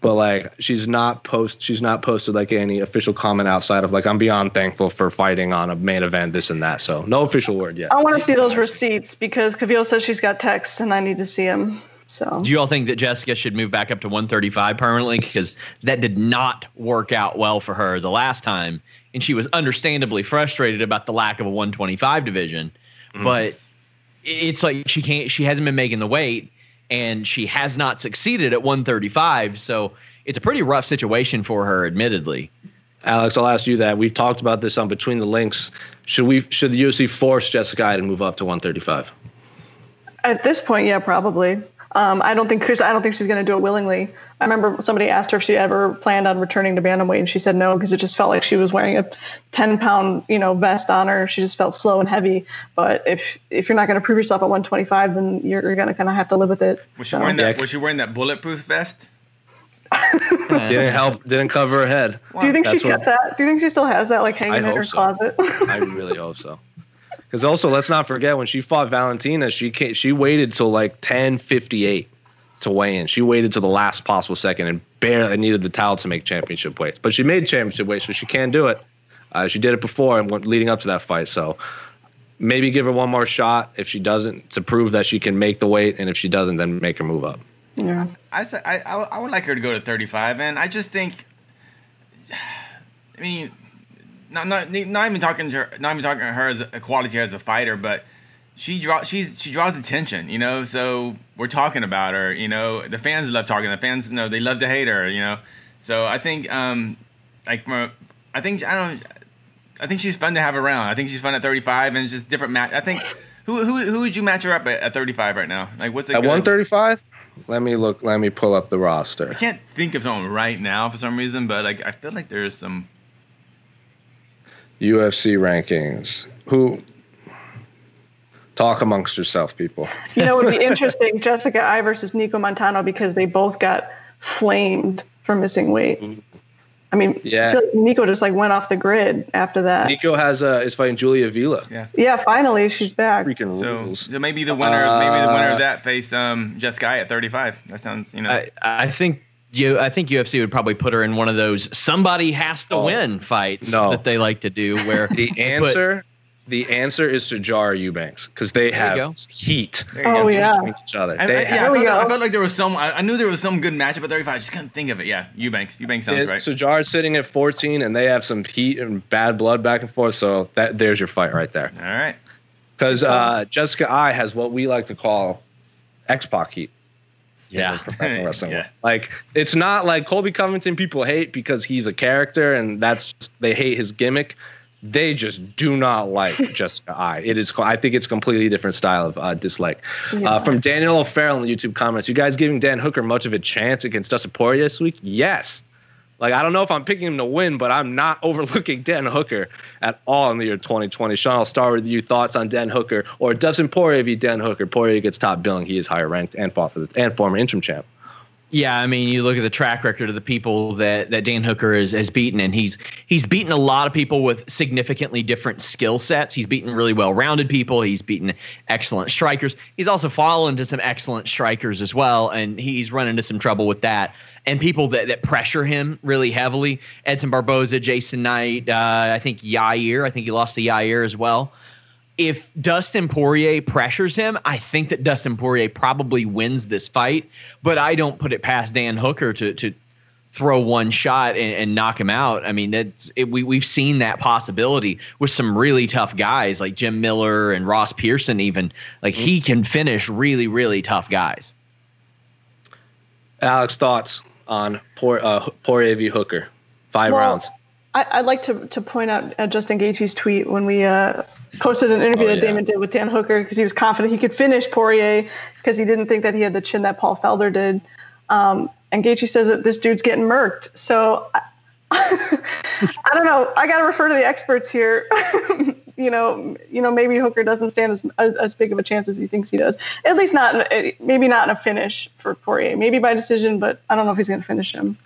But like she's not post she's not posted like any official comment outside of like I'm beyond thankful for fighting on a main event this and that. So no official word yet. I want to see those receipts because Calvillo says she's got texts and I need to see them. So Do you all think that Jessica should move back up to 135 permanently? Because that did not work out well for her the last time. And she was understandably frustrated about the lack of a 125 division. Mm-hmm. But it's like she can't, she hasn't been making the weight and she has not succeeded at 135. So it's a pretty rough situation for her, admittedly. Alex, I'll ask you that. We've talked about this on Between the Links. Should we should the UFC force Jessica to move up to 135? at this point, yeah, probably. Um, I don't think Chris. I don't think she's going to do it willingly. I remember somebody asked her if she ever planned on returning to bantamweight, and she said no because it just felt like she was wearing a ten pound, you know, vest on her. She just felt slow and heavy. But if if you're not going to prove yourself at 125, then you're, you're going to kind of have to live with it. Was she So- wearing that? Was she wearing that bulletproof vest? Didn't help. Didn't cover her head. Do you think she That's what- kept that? Do you think she still has that like hanging in hope her so. closet? I really hope so. Because also, let's not forget when she fought Valentina, she ca she waited till like 10:58 to weigh in. She waited till the last possible second and barely needed the towel to make championship weights. But she made championship weight, so she can do it. Uh, she did it before and went leading up to that fight. So maybe give her one more shot. If she doesn't, to prove that she can make the weight, and if she doesn't, then make her move up. yeah. I said I, I I would like her to go to 35, and I just think. I mean, not not not even talking to her, not even talking to her as a quality as a fighter, but she draw she's she draws attention, you know. So we're talking about her, you know. The fans love talking. The fans, you know, they love to hate her, you know. So I think, um, like, from a, I think I don't. I think she's fun to have around. I think she's fun at 35, and it's just different match. I think. Who, who, who would you match her up at, at 35 right now? Like, what's a At 135, let me look. Let me pull up the roster. I can't think of someone right now for some reason, but like I feel like there's some. UFC rankings. Who? Talk amongst yourself, people. You know, it would be interesting, Jessica Eye versus Nicco Montaño because they both got flamed for missing weight. I mean, Yeah. I feel like Nicco just like went off the grid after that. Nicco has uh, is fighting Julia Avila. Yeah. Yeah, finally she's back. Freaking So, rules. so maybe the winner, maybe the winner Uh, of that face um Jessica Eye at 35. That sounds, you know. I, I think you I think UFC would probably put her in one of those somebody has to Oh, win fights no. that they like to do where The but- answer, the answer is Sijara Eubanks because they have heat Oh yeah. between each other. I, I, yeah, I felt, go. I felt like there was some. I, I knew there was some good matchup at 35. I just couldn't think of it. Yeah, Eubanks. Eubanks sounds it, right. Sijara's sitting at 14, and they have some heat and bad blood back and forth. So that there's your fight right there. All right. Because uh, Jessica Eye has what we like to call X Pac heat. Yeah. professional wrestling. Yeah. Like it's not like Colby Covington people hate because he's a character and that's they hate his gimmick. They just do not like Jessica Eye. It is I think it's completely different style of uh, dislike. Uh, from Daniel O'Farrell in the YouTube comments, you guys giving Dan Hooker much of a chance against Dustin Poirier this week? Yes. Like I don't know if I'm picking him to win, but I'm not overlooking Dan Hooker at all in the year 2020. Sean, I'll start with you. Thoughts on Dan Hooker or Dustin Poirier v Dan Hooker? Poirier gets top billing. He is higher ranked and fought for the and former interim champ. Yeah, I mean, you look at the track record of the people that, that Dan Hooker has, has beaten, and he's he's beaten a lot of people with significantly different skill sets. He's beaten really well-rounded people. He's beaten excellent strikers. He's also fallen to some excellent strikers as well, and he's run into some trouble with that. And people that, that pressure him really heavily. Edson Barboza, Jason Knight, uh, I think Yair. I think he lost to Yair as well if Dustin Poirier pressures him, I think that Dustin Poirier probably wins this fight. But I don't put it past Dan Hooker to to throw one shot and, and knock him out. I mean, that's it, we we've seen that possibility with some really tough guys like Jim Miller and Ross Pearson. Even like he can finish really really tough guys. Alex, thoughts on Poor uh, Poirier v Hooker? Five Well, rounds. I, I'd like to, to point out uh, Justin Gaethje's tweet when we uh, posted an interview Oh, that yeah. Damon did with Dan Hooker because he was confident he could finish Poirier because he didn't think that he had the chin that Paul Felder did. Um, and Gaethje says that this dude's getting murked. So I, I don't know. I got to refer to the experts here. you know, you know, maybe Hooker doesn't stand as, as as big of a chance as he thinks he does. At least not, in- maybe not in a finish for Poirier. Maybe by decision, but I don't know if he's going to finish him.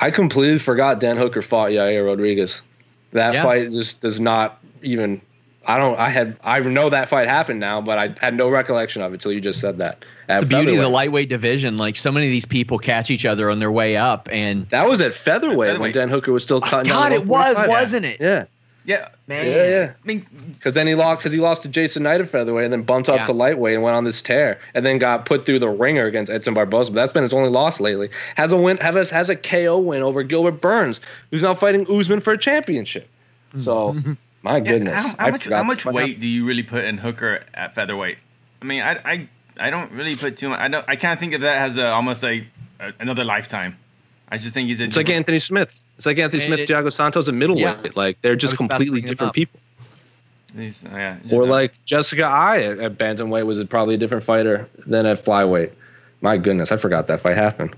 I completely forgot Dan Hooker fought Yair Rodriguez. That Yeah. fight just does not even. I don't. I had. I know that fight happened now, but I had no recollection of it until you just said that. It's the beauty of the lightweight division. Like so many of these people catch each other on their way up, and That was at featherweight, when featherweight. Dan Hooker was still oh, cutting. down God, it was, wasn't it? Yeah, Yeah, Man. yeah, yeah. I mean, Because then he lost. Because he lost to Jason Knight at featherweight, and then bumped up Yeah. to lightweight and went on this tear, and then got put through the ringer against Edson Barboza. But that's been his only loss lately. Has a win. Has has a KO win over Gilbert Burns, who's now fighting Usman for a championship. So, my yeah, goodness, how, I how much how much weight do you really put in Hooker at featherweight? I mean, I I, I don't really put too much. I don't. I can't think of that as a, almost like a, another lifetime. I just think he's a. It's like Anthony Smith. It's like Anthony Smith, it- Thiago Santos, at middleweight. Yeah. Like they're just was about to completely different people. he's- oh, yeah, just Or not- like Jessica Eye at, at bantamweight was probably a different fighter than at flyweight. My goodness, I forgot that fight happened.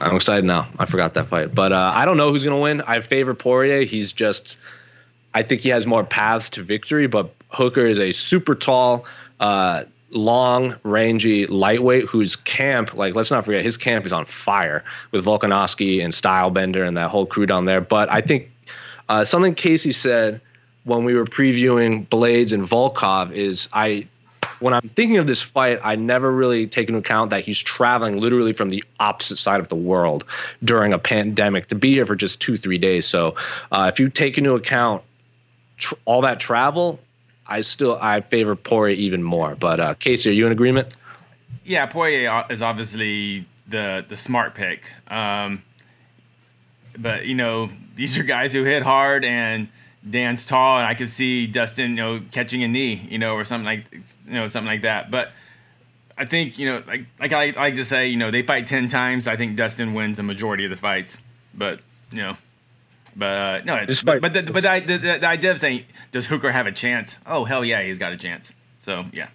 I'm excited now. I forgot that fight, but uh, I don't know who's gonna win. I favor Poirier. He's just, I think he has more paths to victory. But Hooker is a super tall, uh, long, rangy lightweight whose camp, like let's not forget, his camp is on fire with Volkanovski and Stylebender and that whole crew down there. But I think uh, something Casey said when we were previewing Blaydes and Volkov is I when I'm thinking of this fight, I never really take into account that he's traveling literally from the opposite side of the world during a pandemic to be here for just two, three days. So uh, if you take into account tr- all that travel, I still I favor Poirier even more. But uh, Casey, are you in agreement? Yeah, Poirier is obviously the the smart pick. Um, but you know, these are guys who hit hard and dance tall, and I could see Dustin, you know, catching a knee, you know, or something like, you know, something like that. But I think you know, like like I like to say, you know, they fight ten times. I think Dustin wins a majority of the fights. But you know. But uh, no, This but, but, the, but the, the, the idea of saying does Hooker have a chance? Oh hell yeah, he's got a chance. So yeah,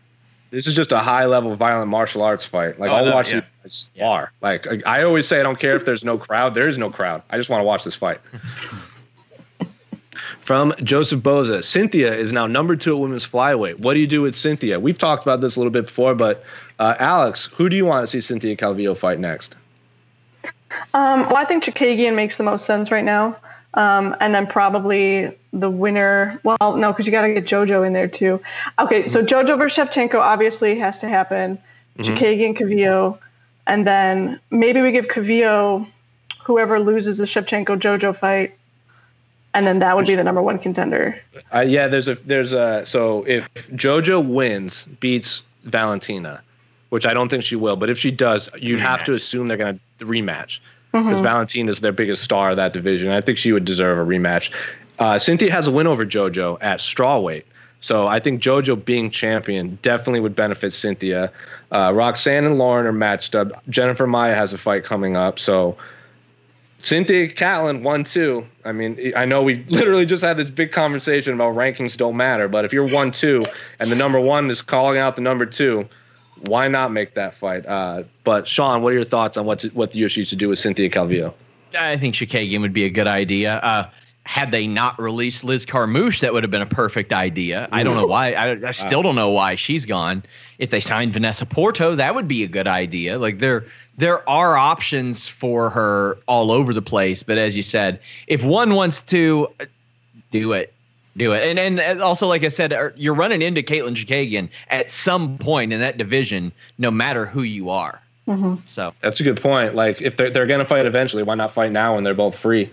This is just a high level violent martial arts fight. Like Oh, I'll no, watch yeah. it spar. Like I I always say, I don't care if there's no crowd. There is no crowd. I just want to watch this fight. From Joseph Boza, Cynthia is now number two at women's flyweight. What do you do with Cynthia? We've talked about this a little bit before, but uh, Alex, who do you want to see Cynthia Calvillo fight next? Um, well, I think Chookagian makes the most sense right now. Um, and then probably the winner. Well, no, because you got to get JoJo in there too. Okay, so JoJo versus Shevchenko obviously has to happen. Chookagian, Calvillo, and then maybe we give Calvillo whoever loses the Shevchenko JoJo fight, and then that would be the number one contender. Uh, yeah, there's a there's a so if JoJo wins, beats Valentina, which I don't think she will, but if she does, you'd have to assume they're going to rematch because Valentina's their biggest star of that division. I think she would deserve a rematch. Uh, Cynthia has a win over JoJo at strawweight, so I think JoJo being champion definitely would benefit Cynthia. Uh, Roxanne and Lauren are matched up. Jennifer Maia has a fight coming up, so. Cynthia Katlyn one two. I mean, I know we literally just had this big conversation about rankings don't matter, but if you're one two and the number one is calling out the number two, why not make that fight? Uh, but Sean, what are your thoughts on what to, what the UFC should do with Cynthia Calvillo? I think Chookagian would be a good idea. Uh, had they not released Liz Carmouche, that would have been a perfect idea. I don't know why. I, I still don't know why she's gone. If they signed Vanessa Porto, that would be a good idea. Like there, there are options for her all over the place. But as you said, if one wants to, do it, do it. And and and also, like I said, uh, you're running into Katlyn Chookagian at some point in that division, no matter who you are. So That's a good point. Like if they're they're gonna fight eventually, why not fight now when they're both free?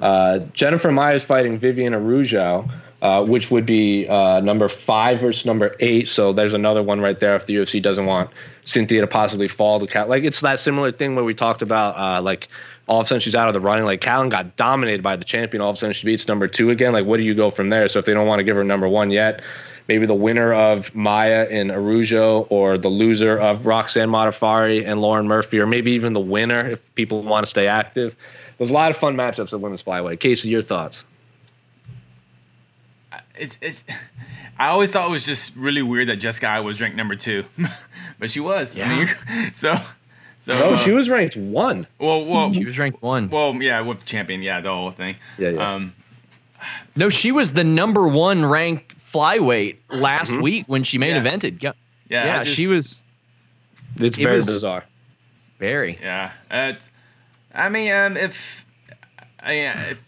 Uh, Jennifer Maia's fighting Vivian Araújo, uh, which would be uh, number five versus number eight. So there's another one right there if the UFC doesn't want Cynthia to possibly fall to Cat. Like it's that similar thing where we talked about uh, like all of a sudden she's out of the running. Like Katlyn got dominated by the champion. All of a sudden she beats number two again. Like what do you go from there? So if they don't want to give her number one yet, maybe the winner of Maia and Araújo, or the loser of Roxanne Modafferi and Lauren Murphy, or maybe even the winner if people want to stay active. There's a lot of fun matchups at women's flyweight. Casey, your thoughts? It's it's. I always thought it was just really weird that Jessica Eye was ranked number two, but she was. I mean, so so. No, uh, she was ranked one. Well, well, She was ranked one. well, yeah, with champion, yeah, the whole thing. Yeah, yeah. Um, No, she was the number one ranked flyweight last week when she main Yeah. evented. Yeah, yeah, yeah, just- she was It's It very was- bizarre. very. Yeah, it's, I mean, um, if, I,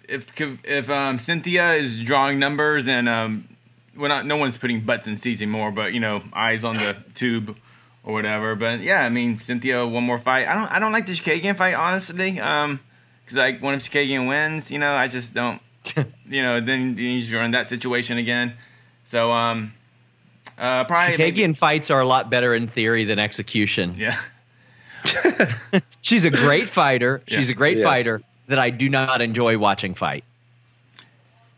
if if if um, Cynthia is drawing numbers and um, well, not no one's putting butts in seats anymore, but you know, eyes on the tube or whatever. But yeah, I mean, Cynthia one more fight. I don't I don't like the Chookagian fight honestly. Um, because like when if Chookagian wins, you know, I just don't. you know, then you're in that situation again. So um, uh, probably maybe- fights are a lot better in theory than execution. Yeah. She's a great fighter. She's Yeah. a great Yes. fighter that I do not enjoy watching fight.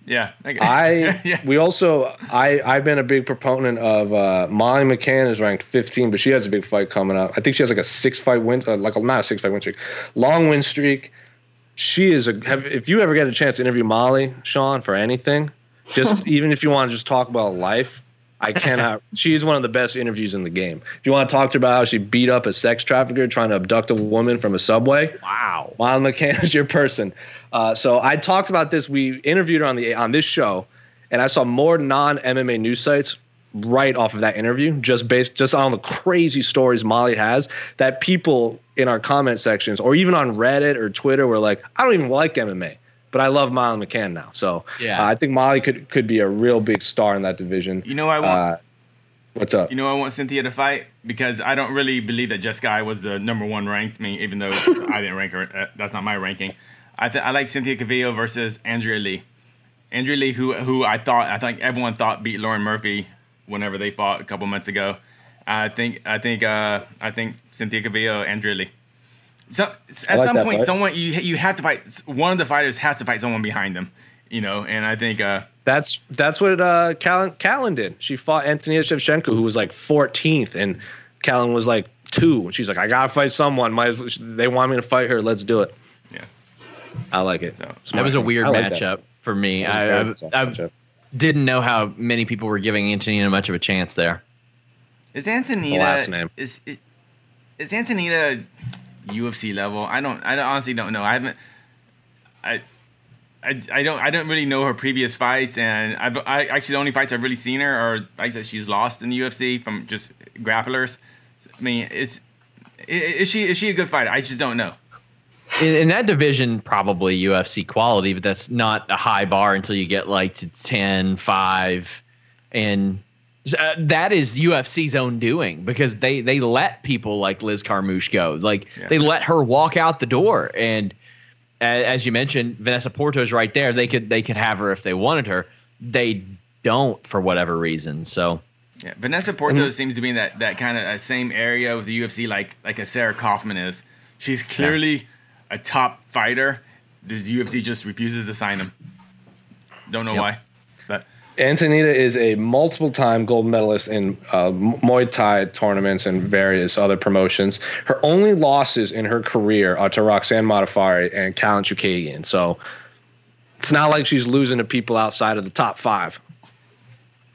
Yeah. Okay. I yeah. we also I I've been a big proponent of uh, Molly McCann is ranked 15, but she has a big fight coming up. I think she has like a six fight win, uh, like a, not a six fight win streak, long win streak. She is a. Have, if you ever get a chance to interview Molly, Sean, for anything, just even if you want to just talk about life, I cannot. she's one of the best interviews in the game. If you want to talk to her about how she beat up a sex trafficker trying to abduct a woman from a subway, Wow. Molly McCann is your person. Uh, so I talked about this. We interviewed her on the on this show, and I saw more non MMA news sites right off of that interview, just based just on the crazy stories Molly has that people in our comment sections or even on Reddit or Twitter were like, I don't even like MMA, but I love Molly McCann now. So Yeah. uh, I think Molly could could be a real big star in that division. You know, I want. Uh, what's up? You know, I want Cynthia to fight because I don't really believe that Jessica Eye was the number one ranked. Me, even though I didn't rank her, uh, that's not my ranking. I th- I like Cynthia Calvillo versus Andrea Lee. Andrea Lee, who who I thought I think everyone thought beat Lauren Murphy whenever they fought a couple months ago. I think I think uh, I think Cynthia Calvillo, Andrea Lee. So at like some point, fight. someone you you have to fight. One of the fighters has to fight someone behind them. You know, and I think uh, That's that's what uh, Katlyn, Katlyn did. She fought Antonina Shevchenko, who was like 14th, and Katlyn was like two. And she's like, I gotta fight someone. Might as well, they want me to fight her. Let's do it. yeah. I like it. So That was a weird I like that. matchup for me. That was I, a I, I didn't know how many people were giving Antonina much of a chance there. Is Antonina last name. is is is Antonina UFC level? I don't. I honestly don't know. I haven't. I. I, I don't I don't really know her previous fights and I've I actually the only fights I've really seen her are fights that she's lost in the UFC from just grapplers. I mean it's is she is she a good fighter? I just don't know. In, in that division, probably UFC quality, but that's not a high bar until you get like to 10, 5. And uh, that is UFC's own doing because they, they let people like Liz Carmouche go. Like Yeah. they let her walk out the door. And as you mentioned, Vanessa Porto's right there. They could they could have her if they wanted her. They don't for whatever reason. So Yeah, Vanessa Porto seems to be in that, that kind of same area with the UFC, like like a Sarah Kaufman is. She's clearly a top fighter. The UFC just refuses to sign him. Don't know Yep. why, Antonina is a multiple time gold medalist in uh, Muay Thai tournaments and various other promotions. Her only losses in her career are to Roxanne Modafferi and Katlyn Chookagian. So it's not like she's losing to people outside of the top five.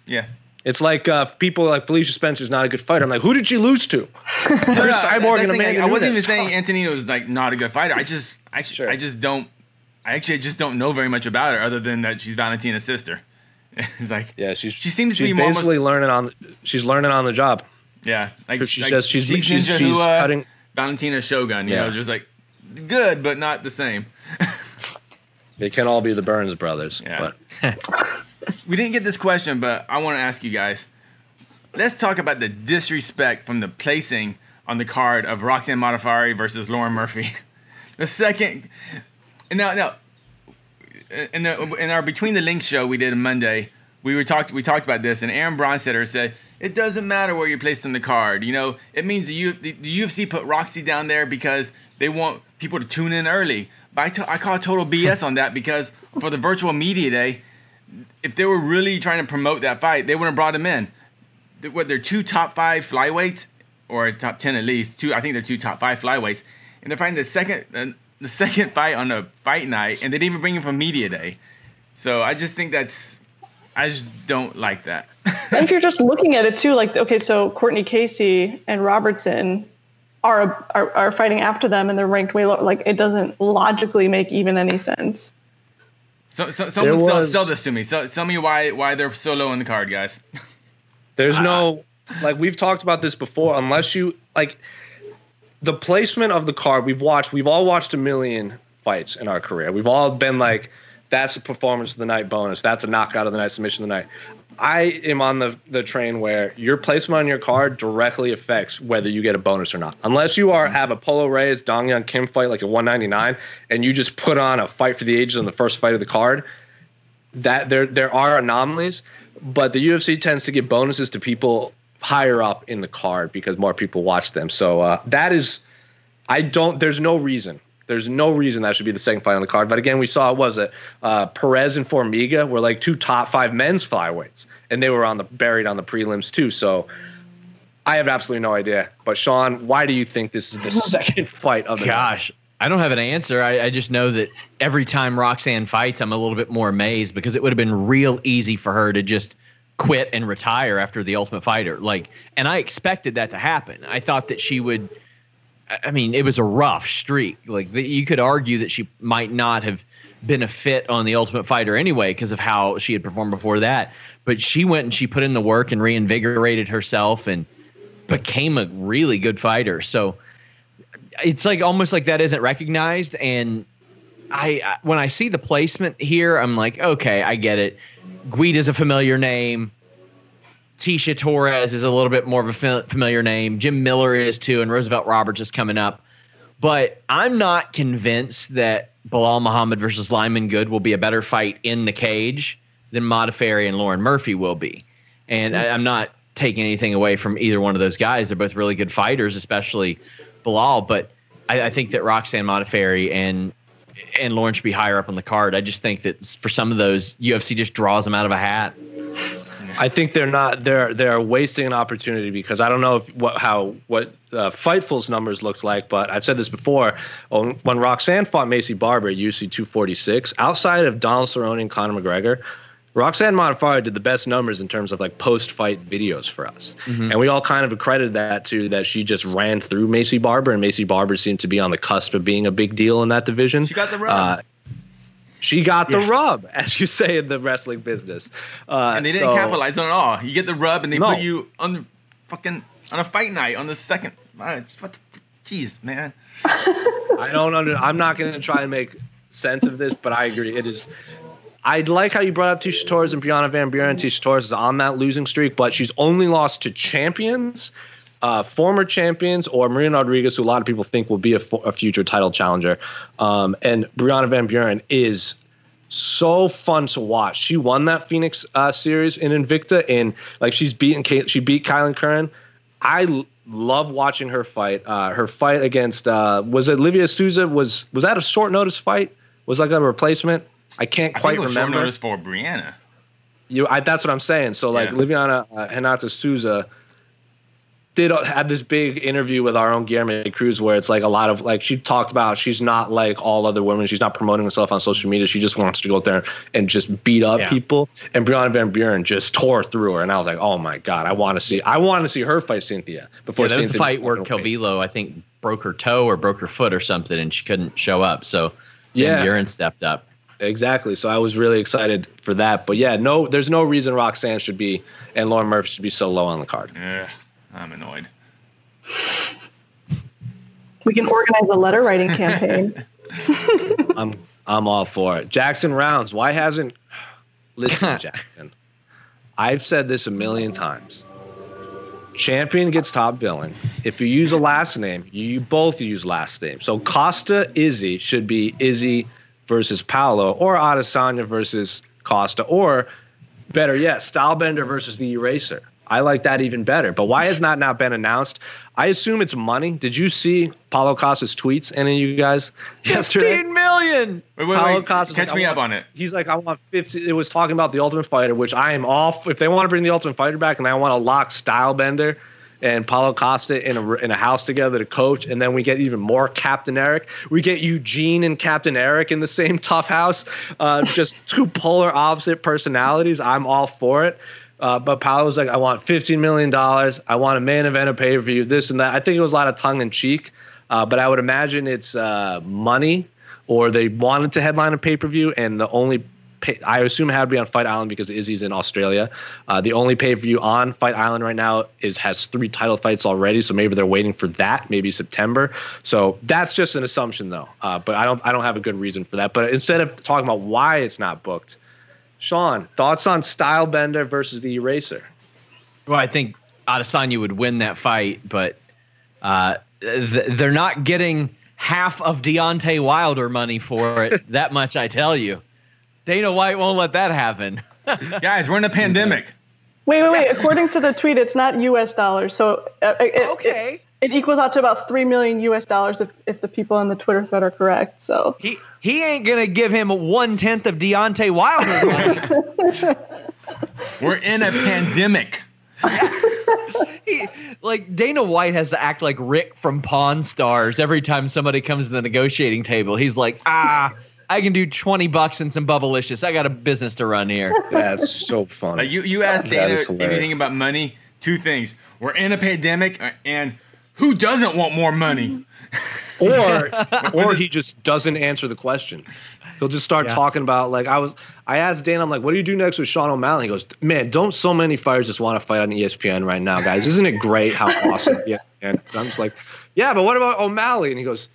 yeah. It's like uh, people like Felicia Spencer's not a good fighter. I'm like, who did she lose to? No, no, Cyborg and Amanda I wasn't even saying Antonina was like not a good fighter. I just I, Sure. I just don't I actually just don't know very much about her other than that she's Valentina's sister. it's like Yeah, she's She seems to she's be almost- basically learning on she's learning on the job. yeah, like She like, says she's- she's- she's Hua, cutting- Valentina Shogun. You Yeah. know, just like good but not the same. They can all be the Burns brothers. Yeah. But we didn't get this question, but I want to ask you guys. Let's talk about the disrespect from the placing on the card of Roxanne Modafferi versus Lauren Murphy. the second, and now, now, in, the, in our Between the Links show we did on Monday, we were talked we talked about this, and Aaron Bronsteter said it doesn't matter where you're placed on the card. You know, it means the, U, the, the UFC put Roxy down there because they want people to tune in early. But I, t- I call total BS on that because for the virtual media day, if they were really trying to promote that fight, they would have brought him in. What they're two top five flyweights or top ten at least. Two, I think they're two top five flyweights, and they're fighting the second the second fight on a fight night, and they didn't even bring him from media day. So I just think that's I just don't like that. and if you're just looking at it too, like okay, so Courtney Casey and Robertson are are, are fighting after them, and they're ranked way lower. Like it doesn't logically make even any sense. So, so someone There sell, sell this to me. So, tell me why why they're so low on the card, guys. There's no like we've talked about this before. Unless you like the placement of the card, we've watched. We've all watched a million fights in our career. We've all been like, "That's a performance of the night bonus. That's a knockout of the night, submission of the night." I am on the the train where your placement on your card directly affects whether you get a bonus or not. Unless you are have a Polo Reyes Dong Hyun Kim fight like a 199, and you just put on a fight for the ages on the first fight of the card, that there there are anomalies, but the UFC tends to give bonuses to people higher up in the card because more people watch them. So uh, that is, I don't. There's no reason. There's no reason that should be the second fight on the card. But again, we saw was it uh, Perez and Formiga were like two top five men's flyweights, and they were on the buried on the prelims too. So. I have absolutely no idea. But Sean, why do you think this is the second fight of the night? Gosh, I don't have an answer. I, I just know that every time Roxanne fights, I'm a little bit more amazed because it would have been real easy for her to just quit and retire after the Ultimate Fighter. Like, and I expected that to happen. I thought that she would. I- mean, it was a rough streak. Like, the, you could argue that she might not have been a fit on the Ultimate Fighter anyway because of how she had performed before that. But she went and she put in the work and reinvigorated herself and became a really good fighter. So it's like almost like that isn't recognized and I I- when I see the placement here, I'm like, okay, I get it. Guida's a familiar name. Tecia Torres is a little bit more of a familiar name. Jim Miller is too, and Roosevelt Roberts is coming up. But I'm not convinced that Belal Muhammad versus Lyman Good will be a better fight in the cage than Modafferi and Lauren Murphy will be. And I, I'm not taking anything away from either one of those guys. They're both really good fighters, especially Belal. But I, I think that Roxanne Modafferi and and Lauren should be higher up on the card. I just think that for some of those, UFC just draws them out of a hat. I think they're not they're they're wasting an opportunity because I don't know if what how what uh, Fightful's numbers looks like, but I've said this before. When, Roxanne fought Maycee Barber at UFC 246, outside of Donald Cerrone and Conor McGregor, Roxanne Modafferi did the best numbers in terms of like post-fight videos for us, and we all kind of accredited that to that she just ran through Maycee Barber, and Maycee Barber seemed to be on the cusp of being a big deal in that division. She got the rub. Uh, she got the rub, as you say in the wrestling business. Uh, and they didn't so- capitalize on it at all. You get the rub, and they No. put you on the fucking on a fight night on the second. Uh, what the? Jeez, man. I don't under. I'm not going to try and make sense of this, but I agree. It is. I like how you brought up Tecia Torres and Brianna Van Buren. Tecia Torres is on that losing streak, but she's only lost to champions, uh, former champions, or Marina Rodriguez, who a lot of people think will be a, fo- a future title challenger. Um, and Brianna Van Buren is so fun to watch. She won that Phoenix uh, series in Invicta, and like she's beaten she beat Kailin Curran. I l- love watching her fight. Uh, her fight against uh, was it Livia Souza was was that a short notice fight? Was like a replacement? I can't I quite think it was short remember. notice for Brianna. You, I, that's what I'm saying. So like Yeah. Liviana uh, Renata Souza did uh, had this big interview with our own Guilherme Cruz where it's like a lot of like she talked about she's not like all other women. She's not promoting herself on social media. She just wants to go out there and just beat up Yeah. people. And Brianna Van Buren just tore through her, and I was like, oh my god, I want to see I want to see her fight Cynthia before Yeah, that was the fight where fucking. Calvillo, I think, broke her toe or broke her foot or something, and she couldn't show up. So Yeah. Van Buren stepped up. Exactly. So I was really excited for that. But yeah, no, there's no reason Roxanne should be and Lauren Murphy should be so low on the card. Ugh, I'm annoyed. We can organize a letter writing campaign. I'm I'm all for it. Jackson Rounds, why hasn't listen, Jackson? I've said this a million times. Champion gets top billing. If you use a last name, you both use last name. So Costa Izzy should be Izzy versus Paulo, or Adesanya versus Costa, or better yet, Stylebender versus the Eraser. I like that even better. But why has not now been announced? I assume it's money. Did you see Paulo Costa's tweets? Any of you guys yesterday? Fifteen million. million. Wait, wait, Paulo wait. Costa's Catch like, me up on it. He's like, I want 50. It was talking about the Ultimate Fighter, which I am off. If they want to bring the Ultimate Fighter back, and I want to lock Stylebender and Paulo Costa in a in a house together to coach, and then we get even more Captain Eric. We get Eugene and Captain Eric in the same tough house. Uh, just two polar opposite personalities. I'm all for it. Uh, but Paulo was like, I want $15 million. I want a main event, a pay per view, this and that. I think it was a lot of tongue in cheek, uh, but I would imagine it's uh, money or they wanted to headline a pay per view, and the only pay, I assume it had to be on Fight Island because Izzy's in Australia. Uh, the only pay per view on Fight Island right now is has three title fights already, so maybe they're waiting for that, maybe September. So that's just an assumption though, uh, but I don't I don't have a good reason for that. But instead of talking about why it's not booked, Sean, thoughts on Stylebender versus the Eraser? Well, I think Adesanya would win that fight, but uh, th- they're not getting half of Deontay Wilder money for it. that much I tell you. Dana White won't let that happen. Guys, we're in a pandemic. Wait, wait, wait. According to the tweet, it's not U.S. dollars, so uh, it, it, it equals out to about three million U.S. dollars if, if the people on the Twitter thread are correct. So He he ain't gonna give him one tenth of Deontay Wilder money. We're in a pandemic. He- like Dana White has to act like Rick from Pawn Stars every time somebody comes to the negotiating table. He's like, ah, I can do twenty bucks and some bubblicious. I got a business to run here. That's so funny. Like you, you asked That Dana anything about money. Two things: we're in a pandemic, uh, and who doesn't want more money? or or he just doesn't answer the question. He'll just start Yeah. talking about like I was. I asked Dan, I'm like, "What do you do next with Sean O'Malley?" He goes, "Man, don't so many fighters just want to fight on ESPN right now, guys? Isn't it great how awesome Yeah, and is?" I'm just like, "Yeah, but what about O'Malley?" And he goes,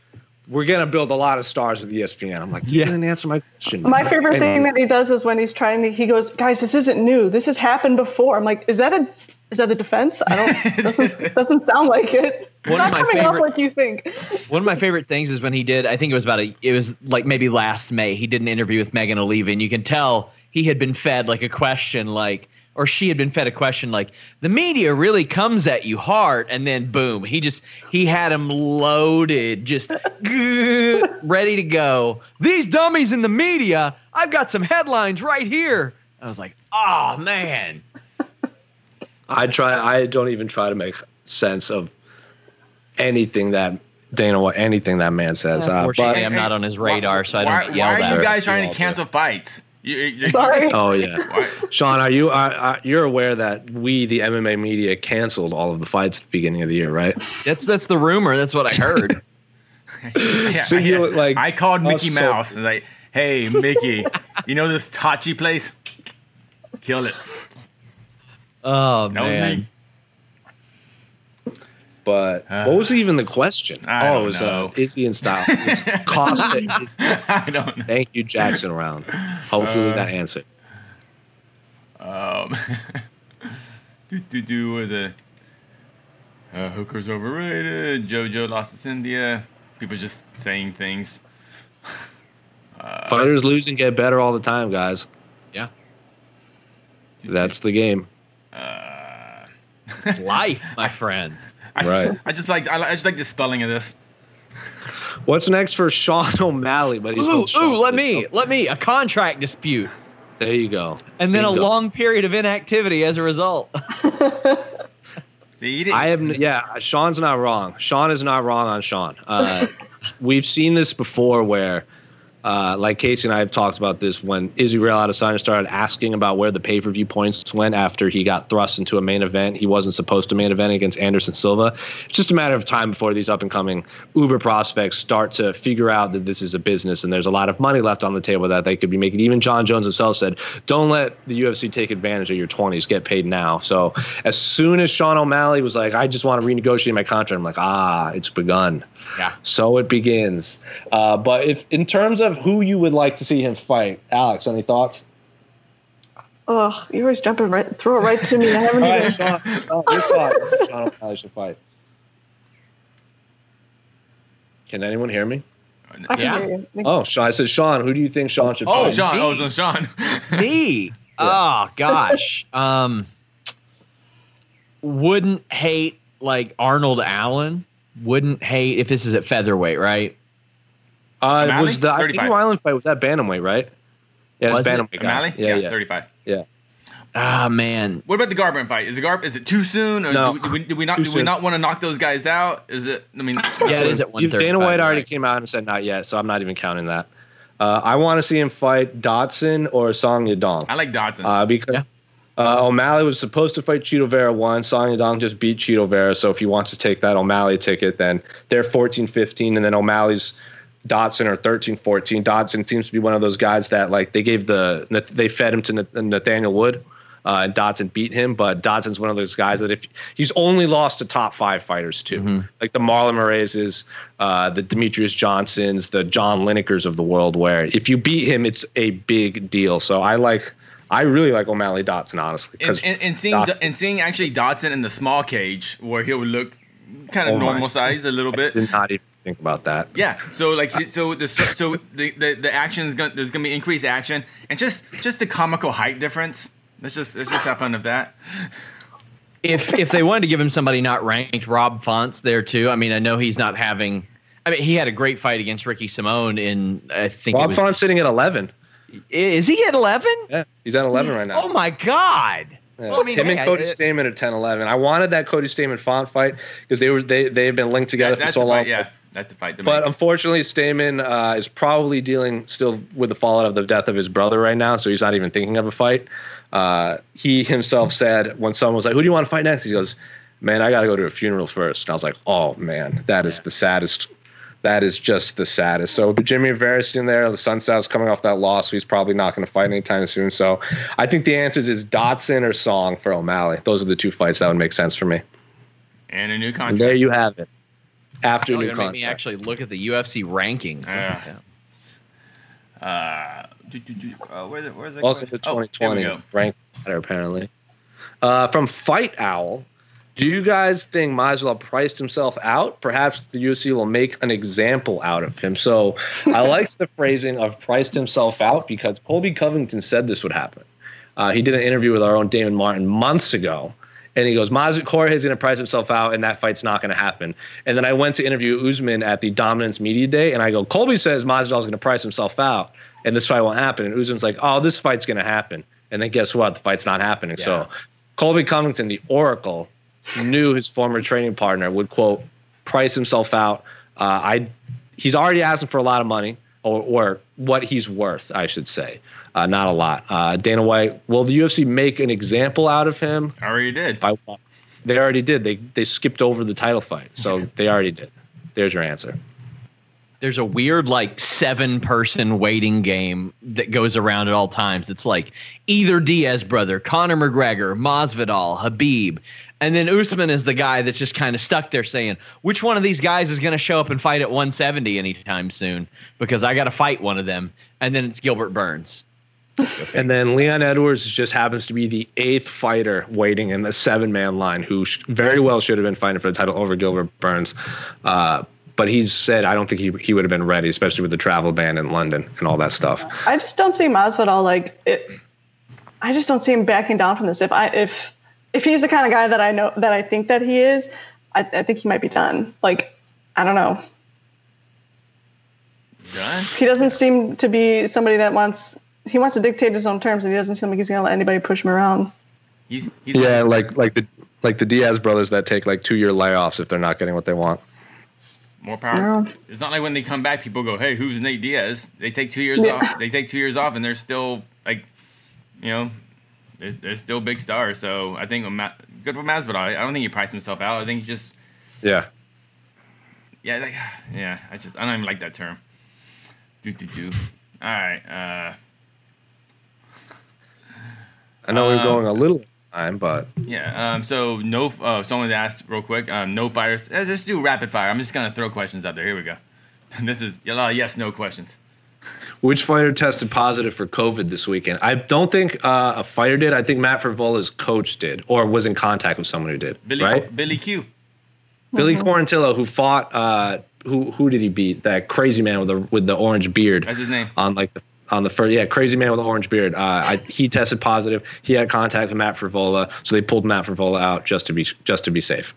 "We're gonna build a lot of stars with ESPN." I'm like, "You Yeah. didn't answer my question." my favorite And- thing that he does is when he's trying to. He goes, "Guys, this isn't new. This has happened before." I'm like, "Is that a is that a defense? I don't. doesn't, doesn't sound like it. One of not my coming off favorite- like you think." One of my favorite things is when he did. I think it was about a. It was like maybe last May. He did an interview with Megan O'Leary, and you can tell he had been fed like a question, like or she had been fed a question like the media really comes at you hard, and then boom, he just he had him loaded, just ready to go. These dummies in the media. I've got some headlines right here. I was like, oh man. I try. I don't even try to make sense of anything that Dana, White- anything that man says. Uh, Unfortunately, but I'm not on his radar, so I don't why yell Why are you guys trying to all cancel fights? You, you- Sorry. oh yeah. Why- Sean, are you are, are you're aware that we, the MMA media, canceled all of the fights at the beginning of the year, right? That's that's the rumor. That's what I heard. Yeah, So you, yes. like, I called oh, Mickey so- Mouse and like, hey Mickey, you know this Tachi Palace? Kill it. Oh That was man. But Uh, what was even the question? I oh, it was know. uh, Izzy and Style. Cost it was Costa. Izzy. I don't know. Thank you, Jackson. Round. Hopefully Uh, that answered. Um, do do do a uh, hooker's overrated. JoJo lost to Cynthia. People just saying things. Fighters lose and get better all the time, guys. Yeah. That's the game. It's life, my friend. I, Right. I just like I, I just like the spelling of this. What's next for Sean O'Malley? But he's Ooh, ooh, let me, let me, a contract dispute, There you go. and then a Bingo. long period of inactivity as a result. See, I have, yeah. Sean's not wrong. Sean is not wrong on Sean. Uh, we've seen this before, where, uh, like Casey and I have talked about this when Israel Adesanya started asking about where the pay per view points went after he got thrust into a main event. He wasn't supposed to main event against Anderson Silva. It's just a matter of time before these up and coming Uber prospects start to figure out that this is a business and there's a lot of money left on the table that they could be making. Even John Jones himself said, "Don't let the UFC take advantage of your 20s. Get paid now." So as soon as Sean O'Malley was like, "I just want to renegotiate my contract," I'm like, "Ah, it's begun." Yeah. So it begins. Uh, but if in terms of who you would like to see him fight, Alex, any thoughts? Oh, you're always jumping right, throw it right to me. I haven't All right, even. Sean, Sean, your thoughts. Sean O'Malley should fight. Can anyone hear me? I can Yeah. hear you. Oh, Sean. I said, Sean. Who do you think Sean should Oh, Oh, fight? Sean. me. Oh, so Sean. Me, oh gosh, um, wouldn't hate like Arnold Allen. Wouldn't hate if this is at featherweight, right? Uh, it O'Malley? was the I think 35. New Island fight was that bantamweight, right? Yeah, it's Was it? bantamweight. guy. O'Malley? Yeah, yeah, 35. yeah. Ah man, What about the Garbrandt fight? Is the Garb? Is it too soon, or No. do, do we, do we not Too do we soon. not want to knock those guys out? Is it? I mean, yeah, it is at one Dana White already came out and said not yet, so I'm not even counting that. Uh, I want to see him fight Dodson or Song Yadong. I like Dodson. Uh, because Yeah. Uh, O'Malley was supposed to fight Chito Vera one. Song Yadong just beat Chito Vera. So if he wants to take that O'Malley ticket, then they're 14 15. And then O'Malley's Dodson are 13 14. Dodson seems to be one of those guys that, like, they gave the, they fed him to Nathaniel Wood. Uh, and Dodson beat him, but Dodson's one of those guys that if he's only lost to top five fighters too, like the Marlon Moraes, uh, the Demetrius Johnsons, the John Linekers of the world, where if you beat him, it's a big deal. So I like, I really like O'Malley Dodson honestly and, because and, and seeing Dodson- and seeing actually Dodson in the small cage where he would look kind of Oh my. normal size a little bit. did not even think about that. Yeah. So like so the so the the, the action is gonna there's gonna be increased action and just just the comical height difference. Let's just let's just have fun with that. if if they wanted to give him somebody not ranked, Rob Font's there too. I mean, I know he's not having. I mean, he had a great fight against Ricky Simone in. I think it Bob was, Font's sitting at 11. Is he at eleven? Yeah, he's at 11 right now. Oh my god! Yeah. Well, I mean, Him and hey, Cody I- Stamann at 10 11. I wanted that Cody Stamann Font fight because they were they they have been linked together That- for so long. fight. Yeah, that's a fight. But make. unfortunately, Stamann uh, is probably dealing still with the fallout of the death of his brother right now, so he's not even thinking of a fight. Uh, he himself said when someone was like, "Who do you want to fight next?" He goes, "Man, I got to go to a funeral first. And I was like, "Oh man, that is the saddest. That is just the saddest." So but Jimmy Rivera's in there. The Sunset's coming off that loss, so he's probably not going to fight anytime soon. So I think the answers is Dodson or Song for O'Malley. Those are the two fights that would make sense for me. and a new And contract. there you have it. After You're new gonna make me actually look at the UFC rankings. Yeah. Uh, do, do, do, uh, where's it? Where's it? Welcome to Oh, we 2020. go. Rank matter apparently. Uh, from Fight Owl, do you guys think Masvidal priced himself out? Perhaps the UFC will make an example out of him. So I like the phrasing of priced himself out because Colby Covington said this would happen. Uh, he did an interview with our own Damon Martin months ago. And he goes, Maz- is going to price himself out, and that fight's not going to happen. And then I went to interview Usman at the Dominance Media Day, and I go, Colby says Masvidal's going to price himself out, and this fight won't happen. And Usman's like, oh, this fight's going to happen. And then guess what? The fight's not happening. So Colby Covington, the Oracle, knew his former training partner would quote price himself out. Uh, I he's already asking for a lot of money, or, or what he's worth, I should say. Uh, not a lot. Uh, Dana White, will the UFC make an example out of him? I already did. I, they already did. They they skipped over the title fight, so they already did. There's your answer. There's a weird like seven person waiting game that goes around at all times. It's like either Diaz brother, Conor McGregor, Masvidal, Khabib, and then Usman is the guy that's just kind of stuck there saying, which one of these guys is going to show up and fight at 170 anytime soon? Because I got to fight one of them. And then it's Gilbert Burns. And then Leon Edwards just happens to be the eighth fighter waiting in the seven man line, who sh- very well should have been fighting for the title over Gilbert Burns. Uh, but he's said I don't think he he would have been ready, especially with the travel ban in London and all that stuff. I just don't see Masvidal like it. I just don't see him backing down from this. If I if if he's the kind of guy that I know that I think that he is, I, I think he might be done. Like I don't know. Done. He doesn't seem to be somebody that wants he wants to dictate his own terms, and he doesn't seem like he's gonna let anybody push him around. He's, he's Yeah, like like the like the Diaz brothers that take like two year layoffs if they're not getting what they want. more power. Yeah. It's not like when they come back, people go, "Hey, who's Nate Diaz?" They take two years Yeah. off. They take two years off, and they're still like, you know, they're, they're still big stars. So I think good for Masvidal. I don't think he priced himself out. I think he just, Yeah. yeah, like, yeah. I just I don't even like that term. Do do do. All right. Uh, I know we're Um, going a little time, but yeah. Um. So no. Uh, someone asked real quick. Um. No fighters. Just do rapid fire. I'm just gonna throw questions out there. Here we go. this is a lot of yes no questions. Which fighter tested positive for COVID this weekend? I don't think uh, a fighter did. I think Matt Frevola's coach did, or was in contact with someone who did. Billy right? Billy Q. Billy Quarantillo, who fought, uh, who who did he beat? That crazy man with the with the orange beard That's his name. on like the on the first, yeah, crazy man with the orange beard. Uh, I, he tested positive. He had contact with Matt Frevola, so they pulled Matt Frevola out just to be just to be safe.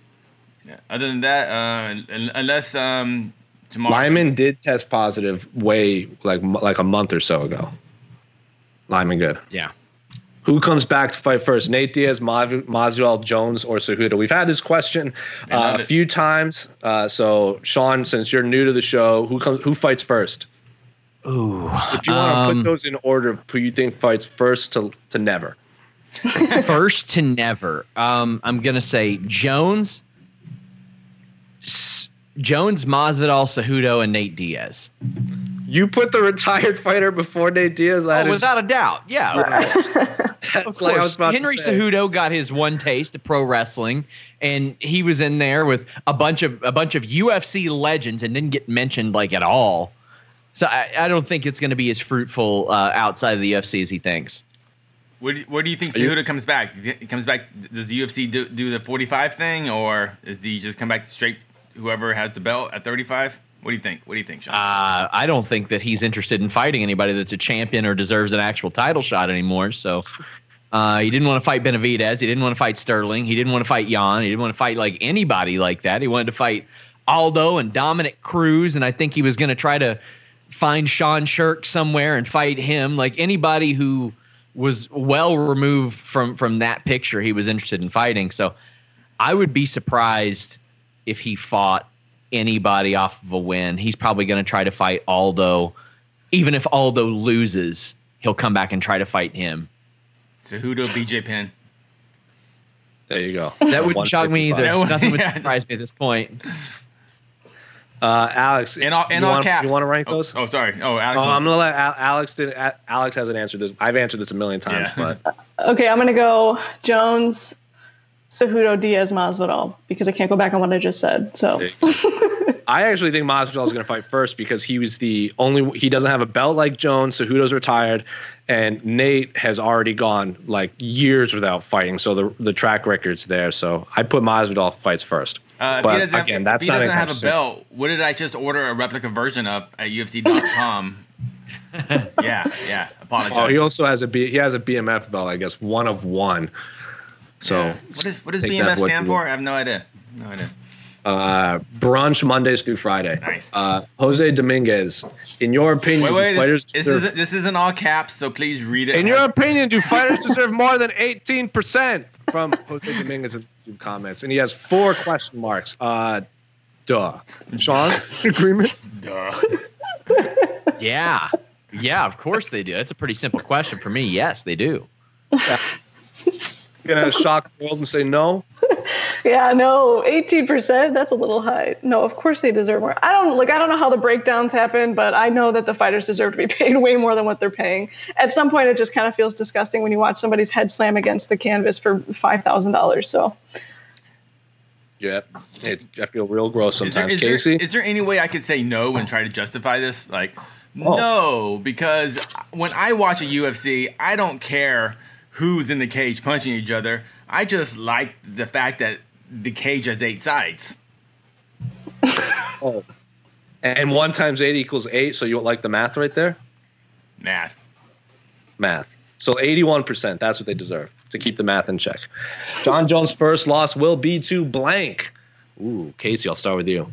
Yeah. Other than that, uh, unless um, tomorrow. Lyman did test positive way like like a month or so ago. Lyman good. Yeah. Who comes back to fight first? Nate Diaz, Mas- Masvidal, Jones, or Cejudo? We've had this question uh, a few times. Uh, so, Sean, since you're new to the show, who comes? Who fights first? Ooh. If you want to um, put those in order, who you think fights first to to never? first to never. Um, I'm gonna say Jones, S- Jones, Masvidal, Cejudo, and Nate Diaz. You put the retired fighter before Nate Diaz. That oh, is- without a doubt. Yeah, of that's Of like I was course, about to Henry say. Cejudo got his one taste of pro wrestling, and he was in there with a bunch of a bunch of UFC legends and didn't get mentioned like at all. So I, I don't think it's going to be as fruitful uh, outside of the UFC as he thinks. Where do, where do you think you- Cejudo comes back? He comes back. Does the UFC do, do the 45 thing, or does he just come back straight? Whoever has the belt at 35. What do you think? What do you think, Sean? Uh, I don't think that he's interested in fighting anybody that's a champion or deserves an actual title shot anymore. So uh, he didn't want to fight Benavidez. He didn't want to fight Sterling. He didn't want to fight Yan. He didn't want to fight like anybody like that. He wanted to fight Aldo and Dominick Cruz. And I think he was going to try to find Sean Sherk somewhere and fight him. Like anybody who was well removed from from that picture, he was interested in fighting. So I would be surprised if he fought anybody off of a win. He's probably going to try to fight Aldo. Even if Aldo loses, he'll come back and try to fight him. so Cejudo, BJ Penn. There you go. That wouldn't shock me either. That would- Nothing would surprise me at this point. Uh, Alex, In all, in you all want, caps. You want to rank oh, those? Oh, sorry. Oh, Alex. Oh, I'm gonna let Al- Alex. Did, A- Alex hasn't answered this. I've answered this a million times, Yeah. but Okay, I'm gonna go Jones, Cejudo, Diaz, Masvidal because I can't go back on what I just said. So I actually think Masvidal is going to fight first because he was the only. He doesn't have a belt like Jones. Cejudo's retired, and Nate has already gone like years without fighting. So the the track record's there. So I put Masvidal fights first. Uh, if but he doesn't, again, if that's he not doesn't have a belt, what did I just order a replica version of at UFC.com? yeah, yeah. Apologize. Oh, he also has a B, he has a BMF belt. I guess one of one. So Yeah. what is what does take that BMF for stand for? I have no idea. No idea. uh, brunch Mondays through Friday. Nice. Uh, Jose Dominguez, in your opinion, Wait, do wait. fighters This, this deserve- isn't this isn't all caps, so please read it. In your opinion, do fighters deserve more than 18%? From Jose Dominguez in the comments. And he has four question marks. Uh, duh. Sean, agreement? Duh. Yeah. Yeah, of course they do. That's a pretty simple question for me. Yes, they do. Gonna shock the world and say no? yeah, no, 18%. That's a little high. No, of course they deserve more. I don't like. I don't know how the breakdowns happen, but I know that the fighters deserve to be paid way more than what they're paying. At some point, it just kind of feels disgusting when you watch somebody's head slam against the canvas for five thousand dollars. So Yeah. It's, I feel real gross Is there, sometimes. is, there, Casey? is there any way I could say no and try to justify this? Like, Oh. no, because when I watch a UFC, I don't care who's in the cage punching each other. I just like the fact that the cage has eight sides. oh. And one times eight equals eight, so you like the math right there? Math. Math. So 81%, that's what they deserve to keep the math in check. Jon Jones' first loss will be to blank. Ooh, Casey, I'll start with you.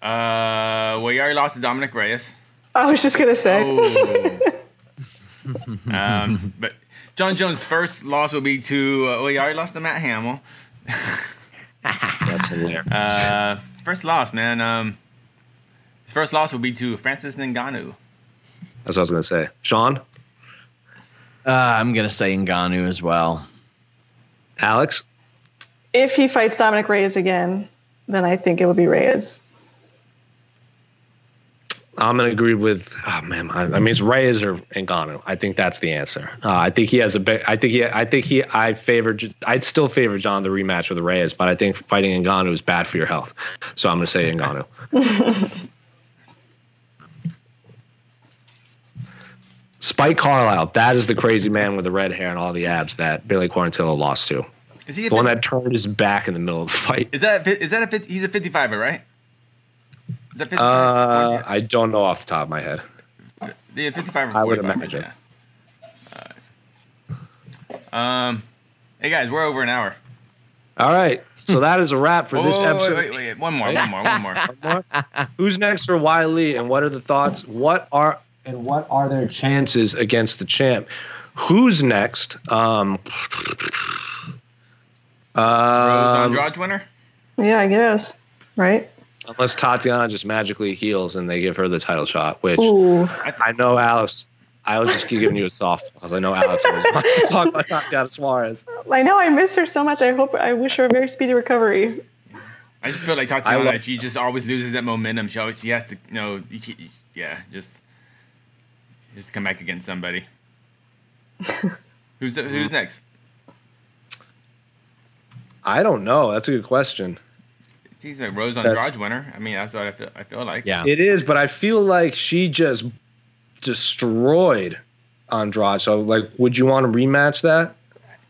Uh, well, you already lost to Dominick Reyes. I was just gonna say. Oh. um, but Jon Jones' first loss will be to. Uh, well, he already lost to Matt Hamill. That's hilarious. Uh, first loss, man. Um, his first loss will be to Francis Ngannou. That's what I was going to say. Sean? Uh, I'm going to say Ngannou as well. Alex? if he fights Dominick Reyes again, then I think it will be Reyes. I'm going to agree with. Oh man, I, I mean it's Reyes or Ngannou. I think that's the answer. Uh, I think he has a big. I think he. I think he. I favor. I'd still favor Jon the rematch with Reyes, but I think fighting Ngannou is bad for your health. So I'm going to say Ngannou. Spike Carlyle. That is the crazy man with the red hair and all the abs that Billy Quarantillo lost to. Is he? The one that turned his back in the middle of the fight. is that? A, that a? he's a 55er, right? Is that 55? Uh, I don't know off the top of my head. yeah, 55 or 45. I would imagine. Yeah. Alright. Um, hey guys, we're over an hour. All right. So that is a wrap for Whoa, this wait, wait, wait, wait, one more, one more, one more. One more? Who's next for Wiley, and what are the thoughts? What are and what are their chances against the champ? Who's next? Um, Rose um, Andrade winner. Yeah, I guess. Right? Unless Tatiana just magically heals and they give her the title shot, which Ooh. I know Alex. I was just giving you a soft because I know Alex always wants to talk about Tatiana Suarez. I know I miss her so much. I hope I wish her a very speedy recovery. I just feel like I Tatiana, love- she just always loses that momentum. She always, she has to, you know, you can't- yeah, just, just come back against somebody. who's who's next? I don't know. That's a good question. It seems like Rose That's- Andrade winner. I mean, that's what I feel. I feel like. Yeah. It is, but I feel like she just destroyed Andrade. So, like, would you want to rematch that?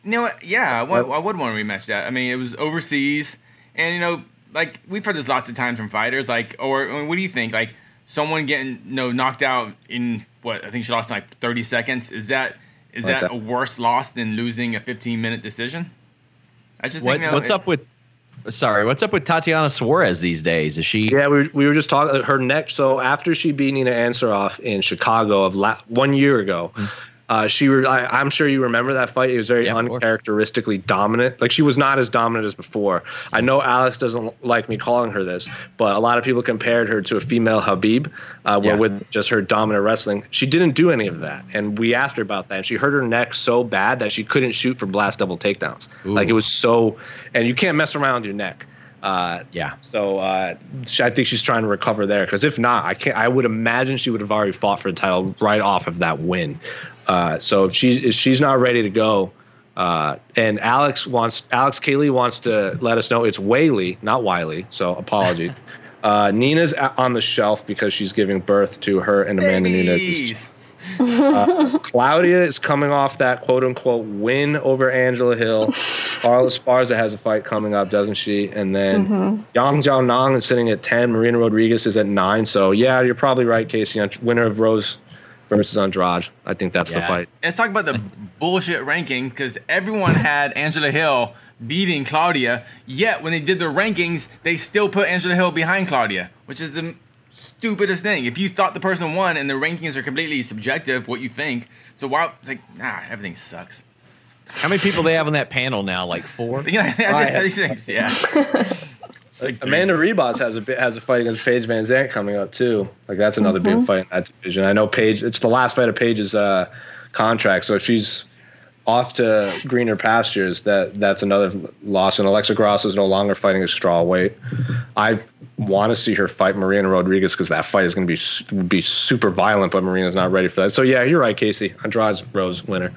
You know what? Yeah, I would, oh. would want to rematch that. I mean, it was overseas, and you know, like we've heard this lots of times from fighters. Like, or I mean, what do you think? Like, someone getting you know knocked out in what I think she lost in like 30 seconds. Is that is Like that that. a worse loss than losing a 15 minute decision? I just What, think, you know, what's it- up with? Sorry, what's up with Tatiana Suarez these days? Is she? Yeah, we were, we were just talking her neck. So after she beat Nina Ansaroff in Chicago of la- one year ago, hmm. Uh, she were. I, I'm sure you remember that fight. It was very Yeah, uncharacteristically dominant. Like she was not as dominant as before. I know Alex doesn't like me calling her this, but a lot of people compared her to a female Khabib, uh, Yeah. with just her dominant wrestling, she didn't do any of that. And we asked her about that, and she hurt her neck so bad that she couldn't shoot for blast double takedowns. Like it was so, and you can't mess around with your neck. Uh, Yeah. so uh, I think she's trying to recover there because if not, I can't. I would imagine she would have already fought for the title right off of that win. Uh, so if she if she's not ready to go, uh, and Alex wants Alex Kaylee wants to let us know it's Whaley, not Wiley. So apologies. uh, Nina's on the shelf because she's giving birth to her and Amanda Nunes. Babies. Claudia is coming off that quote unquote win over Angela Hill. Carla Esparza has a fight coming up, doesn't she? And then Yan Xiaonan is sitting at 10. Marina Rodriguez is at 9. So, yeah, you're probably right, Casey. Winner of Rose versus Andrade. I think that's the fight. Let's talk about the bullshit ranking because everyone had Angela Hill beating Claudia. Yet when they did the rankings, they still put Angela Hill behind Claudia, which is the stupidest thing. If you thought the person won and the rankings are completely subjective, what you think, so why? It's like nah, everything sucks. How many people they have on that panel now? Like four. Yeah, Right. these things, yeah. It's like Amanda Ribas has a has a fight against Paige VanZant coming up too. Like that's another big fight in that division. I know Paige. It's the last fight of Paige's uh, contract, so she's off to greener pastures. That that's another loss. And Alexa Grasso is no longer fighting a straw weight. I want to see her fight Marina Rodriguez because that fight is going to be be super violent, but Marina's not ready for that. So yeah, you're right, Casey. Andrade's Rose winner.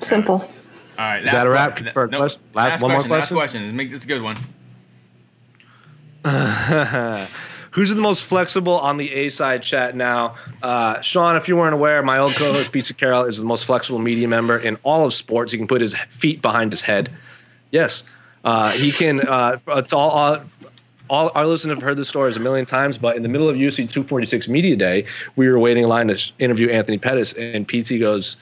Simple. All right. Is that a wrap que- for a no, question? Last- Last, one more question. Last question? question. Make this a good one. Who's the most flexible on the A side chat now? Uh, Sean, if you weren't aware, my old co-host Pizza Carroll is the most flexible media member in all of sports. He can put his feet behind his head. Yes, uh, he can. Uh, it's all, all, all our listeners have heard this story a million times, but in the middle of UFC 246 Media Day, we were waiting in line to interview Anthony Pettis, and Pizza goes,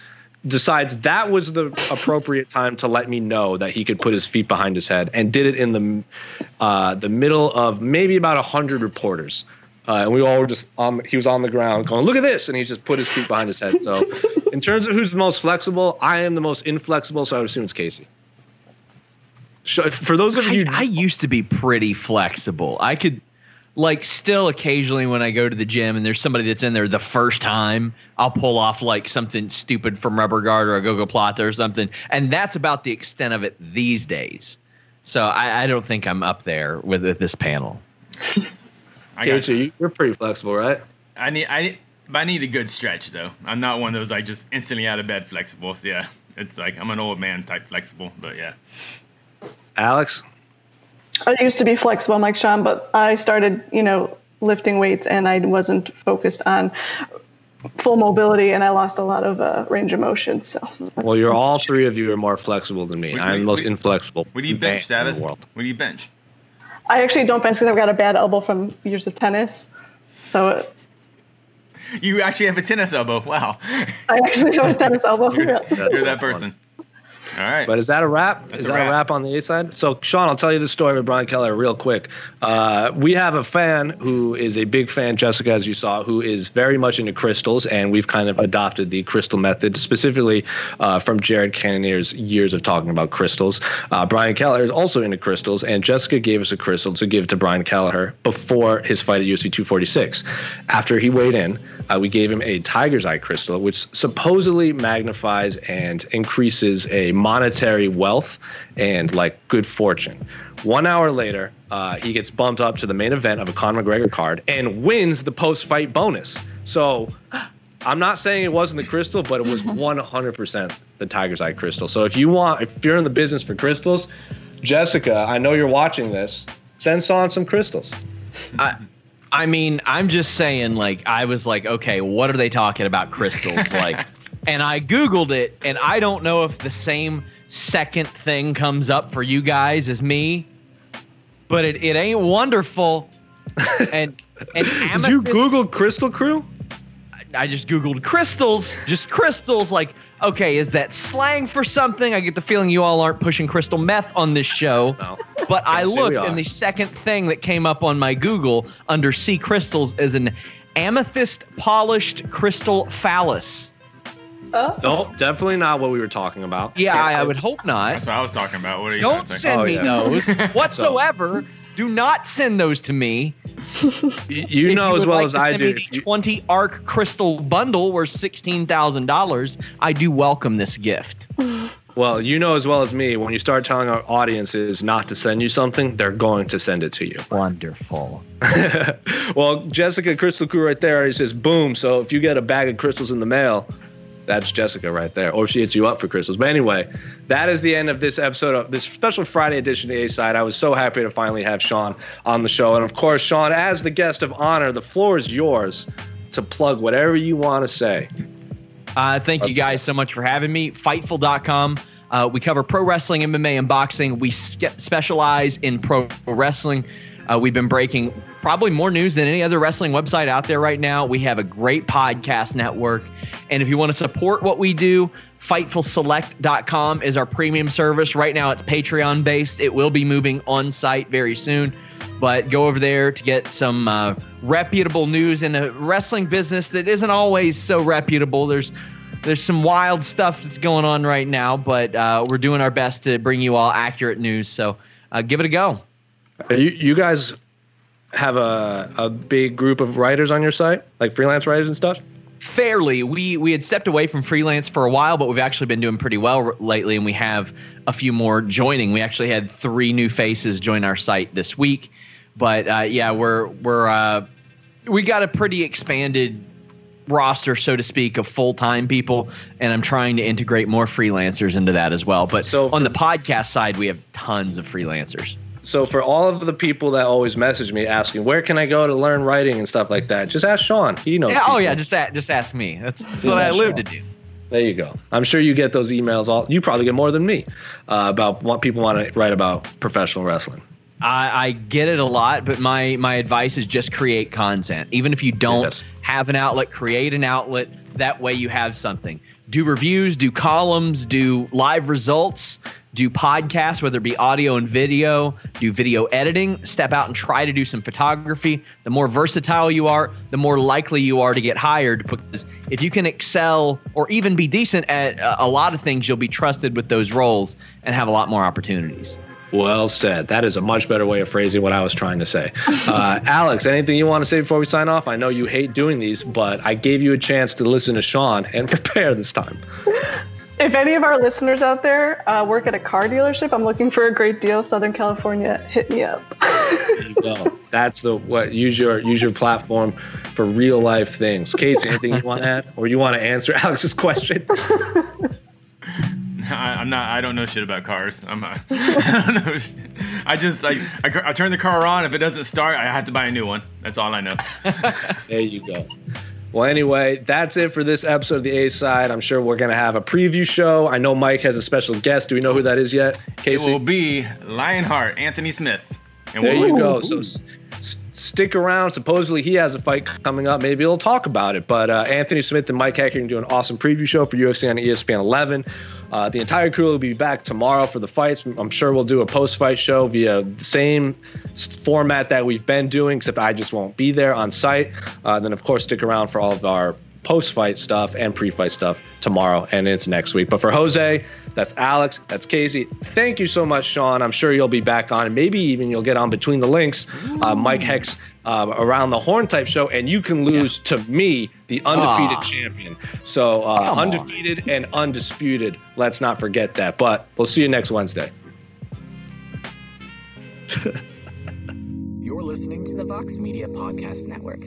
decides that was the appropriate time to let me know that he could put his feet behind his head, and did it in the uh, the middle of maybe about a hundred reporters. Uh, and we all were just on. He was on the ground going, "Look at this!" And he just put his feet behind his head. So, in terms of who's the most flexible, I am the most inflexible. So I would assume it's Casey. So for those of I, you, I used to be pretty flexible. I could, like, still occasionally when I go to the gym and there's somebody that's in there the first time, I'll pull off like something stupid from Rubber Guard or a gogoplata or something. And that's about the extent of it these days. So I, I don't think I'm up there with, with this panel. I got Casey, you- you're pretty flexible, right? I need I need, but I need a good stretch though. I'm not one of those like just instantly out of bed flexibles. Yeah, it's like I'm an old man type flexible. But yeah, Alex, I used to be flexible like Sean, but I started, you know, lifting weights and I wasn't focused on full mobility and I lost a lot of uh, range of motion. So, well, you're all three of you are more flexible than me. Wait, I'm wait, the most wait. inflexible. what do you bench, in the Savis? world. What do you bench? I actually don't bench because I've got a bad elbow from years of tennis. So You actually have a tennis elbow. Wow, I actually have a tennis elbow. you're, you're that person. All right. But is that a wrap? That's is a that wrap. a wrap on the A side? So, Sean, I'll tell you the story with Brian Kelleher real quick. Uh, we have a fan who is a big fan, Jessica, as you saw, who is very much into crystals, and we've kind of adopted the crystal method, specifically uh, from Jared Cannonier's years of talking about crystals. Uh, Brian Kelleher is also into crystals, and Jessica gave us a crystal to give to Brian Kelleher before his fight at UFC 246. After he weighed in, uh, we gave him a tiger's eye crystal, which supposedly magnifies and increases a monetary wealth and like good fortune. One hour later, uh, he gets bumped up to the main event of a Conor McGregor card and wins the post-fight bonus. So. I'm not saying it wasn't the crystal, but it was 100% the tiger's eye crystal. So if you want, if you're in the business for crystals, Jessica, I know you're watching this. Send Son some crystals. I, I mean, I'm just saying, like, I was like, okay, what are they talking about crystals? like, and I Googled it, and I don't know if the same second thing comes up for you guys as me, but it, it ain't wonderful. and and Did you amethyst- Google Crystal Crew? I just Googled crystals, just crystals. Like, okay, is that slang for something? I get the feeling you all aren't pushing crystal meth on this show. No. But I Can't say we looked, and the second thing that came up on my Google under sea crystals is an amethyst polished crystal phallus. Oh, No, definitely not what we were talking about. Yeah, I, I would hope not. That's what I was talking about. What are you Don't think? send Oh, me yeah. those whatsoever. Do not send those to me. You know you as well like as to I send do. me the 20 arc crystal bundle worth $16,000. I do welcome this gift. Well, you know as well as me, when you start telling our audiences not to send you something, they're going to send it to you. Wonderful. well, Jessica Crystal Crew right there already says boom. So if you get a bag of crystals in the mail, that's Jessica right there. Or she hits you up for crystals. But anyway, that is the end of this episode of this special Friday edition of the A side. I was so happy to finally have Sean on the show. And of course, Sean, as the guest of honor, the floor is yours to plug whatever you want to say. Uh, thank you guys so much for having me. Fightful.com. Uh, we cover pro wrestling, MMA, and boxing. We spe- specialize in pro wrestling. Uh, we've been breaking probably more news than any other wrestling website out there right now. We have a great podcast network. And if you want to support what we do, FightfulSelect.com is our premium service. Right now, it's Patreon based. It will be moving on site very soon. But go over there to get some uh, reputable news in a wrestling business that isn't always so reputable. There's there's some wild stuff that's going on right now, but uh, we're doing our best to bring you all accurate news. So uh, give it a go. You, you guys have a, a big group of writers on your site, like freelance writers and stuff? fairly. We we had stepped away from freelance for a while but we've actually been doing pretty well r- lately and we have a few more joining. We actually had three new faces join our site this week but uh, yeah we're we're uh, we got a pretty expanded roster so to speak of full-time people and i'm trying to integrate more freelancers into that as well. But So on the podcast side we have tons of freelancers So for all of the people that always message me asking where can I go to learn writing and stuff like that, just ask Sean. He knows. yeah, oh yeah just that just ask me that's, that's what i ask live to do There you go. I'm sure you get those emails. All you probably get more than me uh, about what people want to write about professional wrestling. I, I get it a lot, but my my advice is just create content. Even if you don't Yes. have an outlet, create an outlet. That way you have something. Do reviews, do columns, do live results, do podcasts, whether it be audio and video, do video editing, step out and try to do some photography. The more versatile you are, the more likely you are to get hired because if you can excel or even be decent at a, lot of things, you'll be trusted with those roles and have a lot more opportunities. Well said. That is a much better way of phrasing what I was trying to say. Uh, Alex, anything you want to say before we sign off? I know you hate doing these, but I gave you a chance to listen to Sean and prepare this time. If any of our listeners out there uh, work at a car dealership, I'm looking for a great deal. Southern California, hit me up. There you go. That's the what. Use your use your platform for real life things. Casey, anything you want to add, or you want to answer Alex's question? I, I'm not. I don't know shit about cars. I'm. Not, I don't know. I just like I, I turn the car on. If it doesn't start, I have to buy a new one. That's all I know. There you go. Well, anyway, that's it for this episode of the A side. I'm sure we're gonna have a preview show. I know Mike has a special guest. Do we know who that is yet? Casey? It will be Lionheart Anthony Smith. And There we'll- you go. So s- s- stick around. Supposedly he has a fight coming up. Maybe he'll talk about it. But uh, Anthony Smith and Mike going to do an awesome preview show for UFC on ESPN 11. Uh, the entire crew will be back tomorrow for the fights. I'm sure we'll do a post-fight show via the same format that we've been doing, except I just won't be there on site. Uh, then, of course, stick around for all of our post-fight stuff and pre-fight stuff tomorrow and into next week. But for Jose, that's Alex, that's Casey. Thank you so much, Sean. I'm sure you'll be back on, and maybe even you'll get on between the links. Uh, Mike Heck's uh, around the horn type show, and you can lose yeah. to me, the undefeated ah. champion. So uh, undefeated on. and undisputed. Let's not forget that. But we'll see you next Wednesday. You're listening to the Vox Media Podcast Network.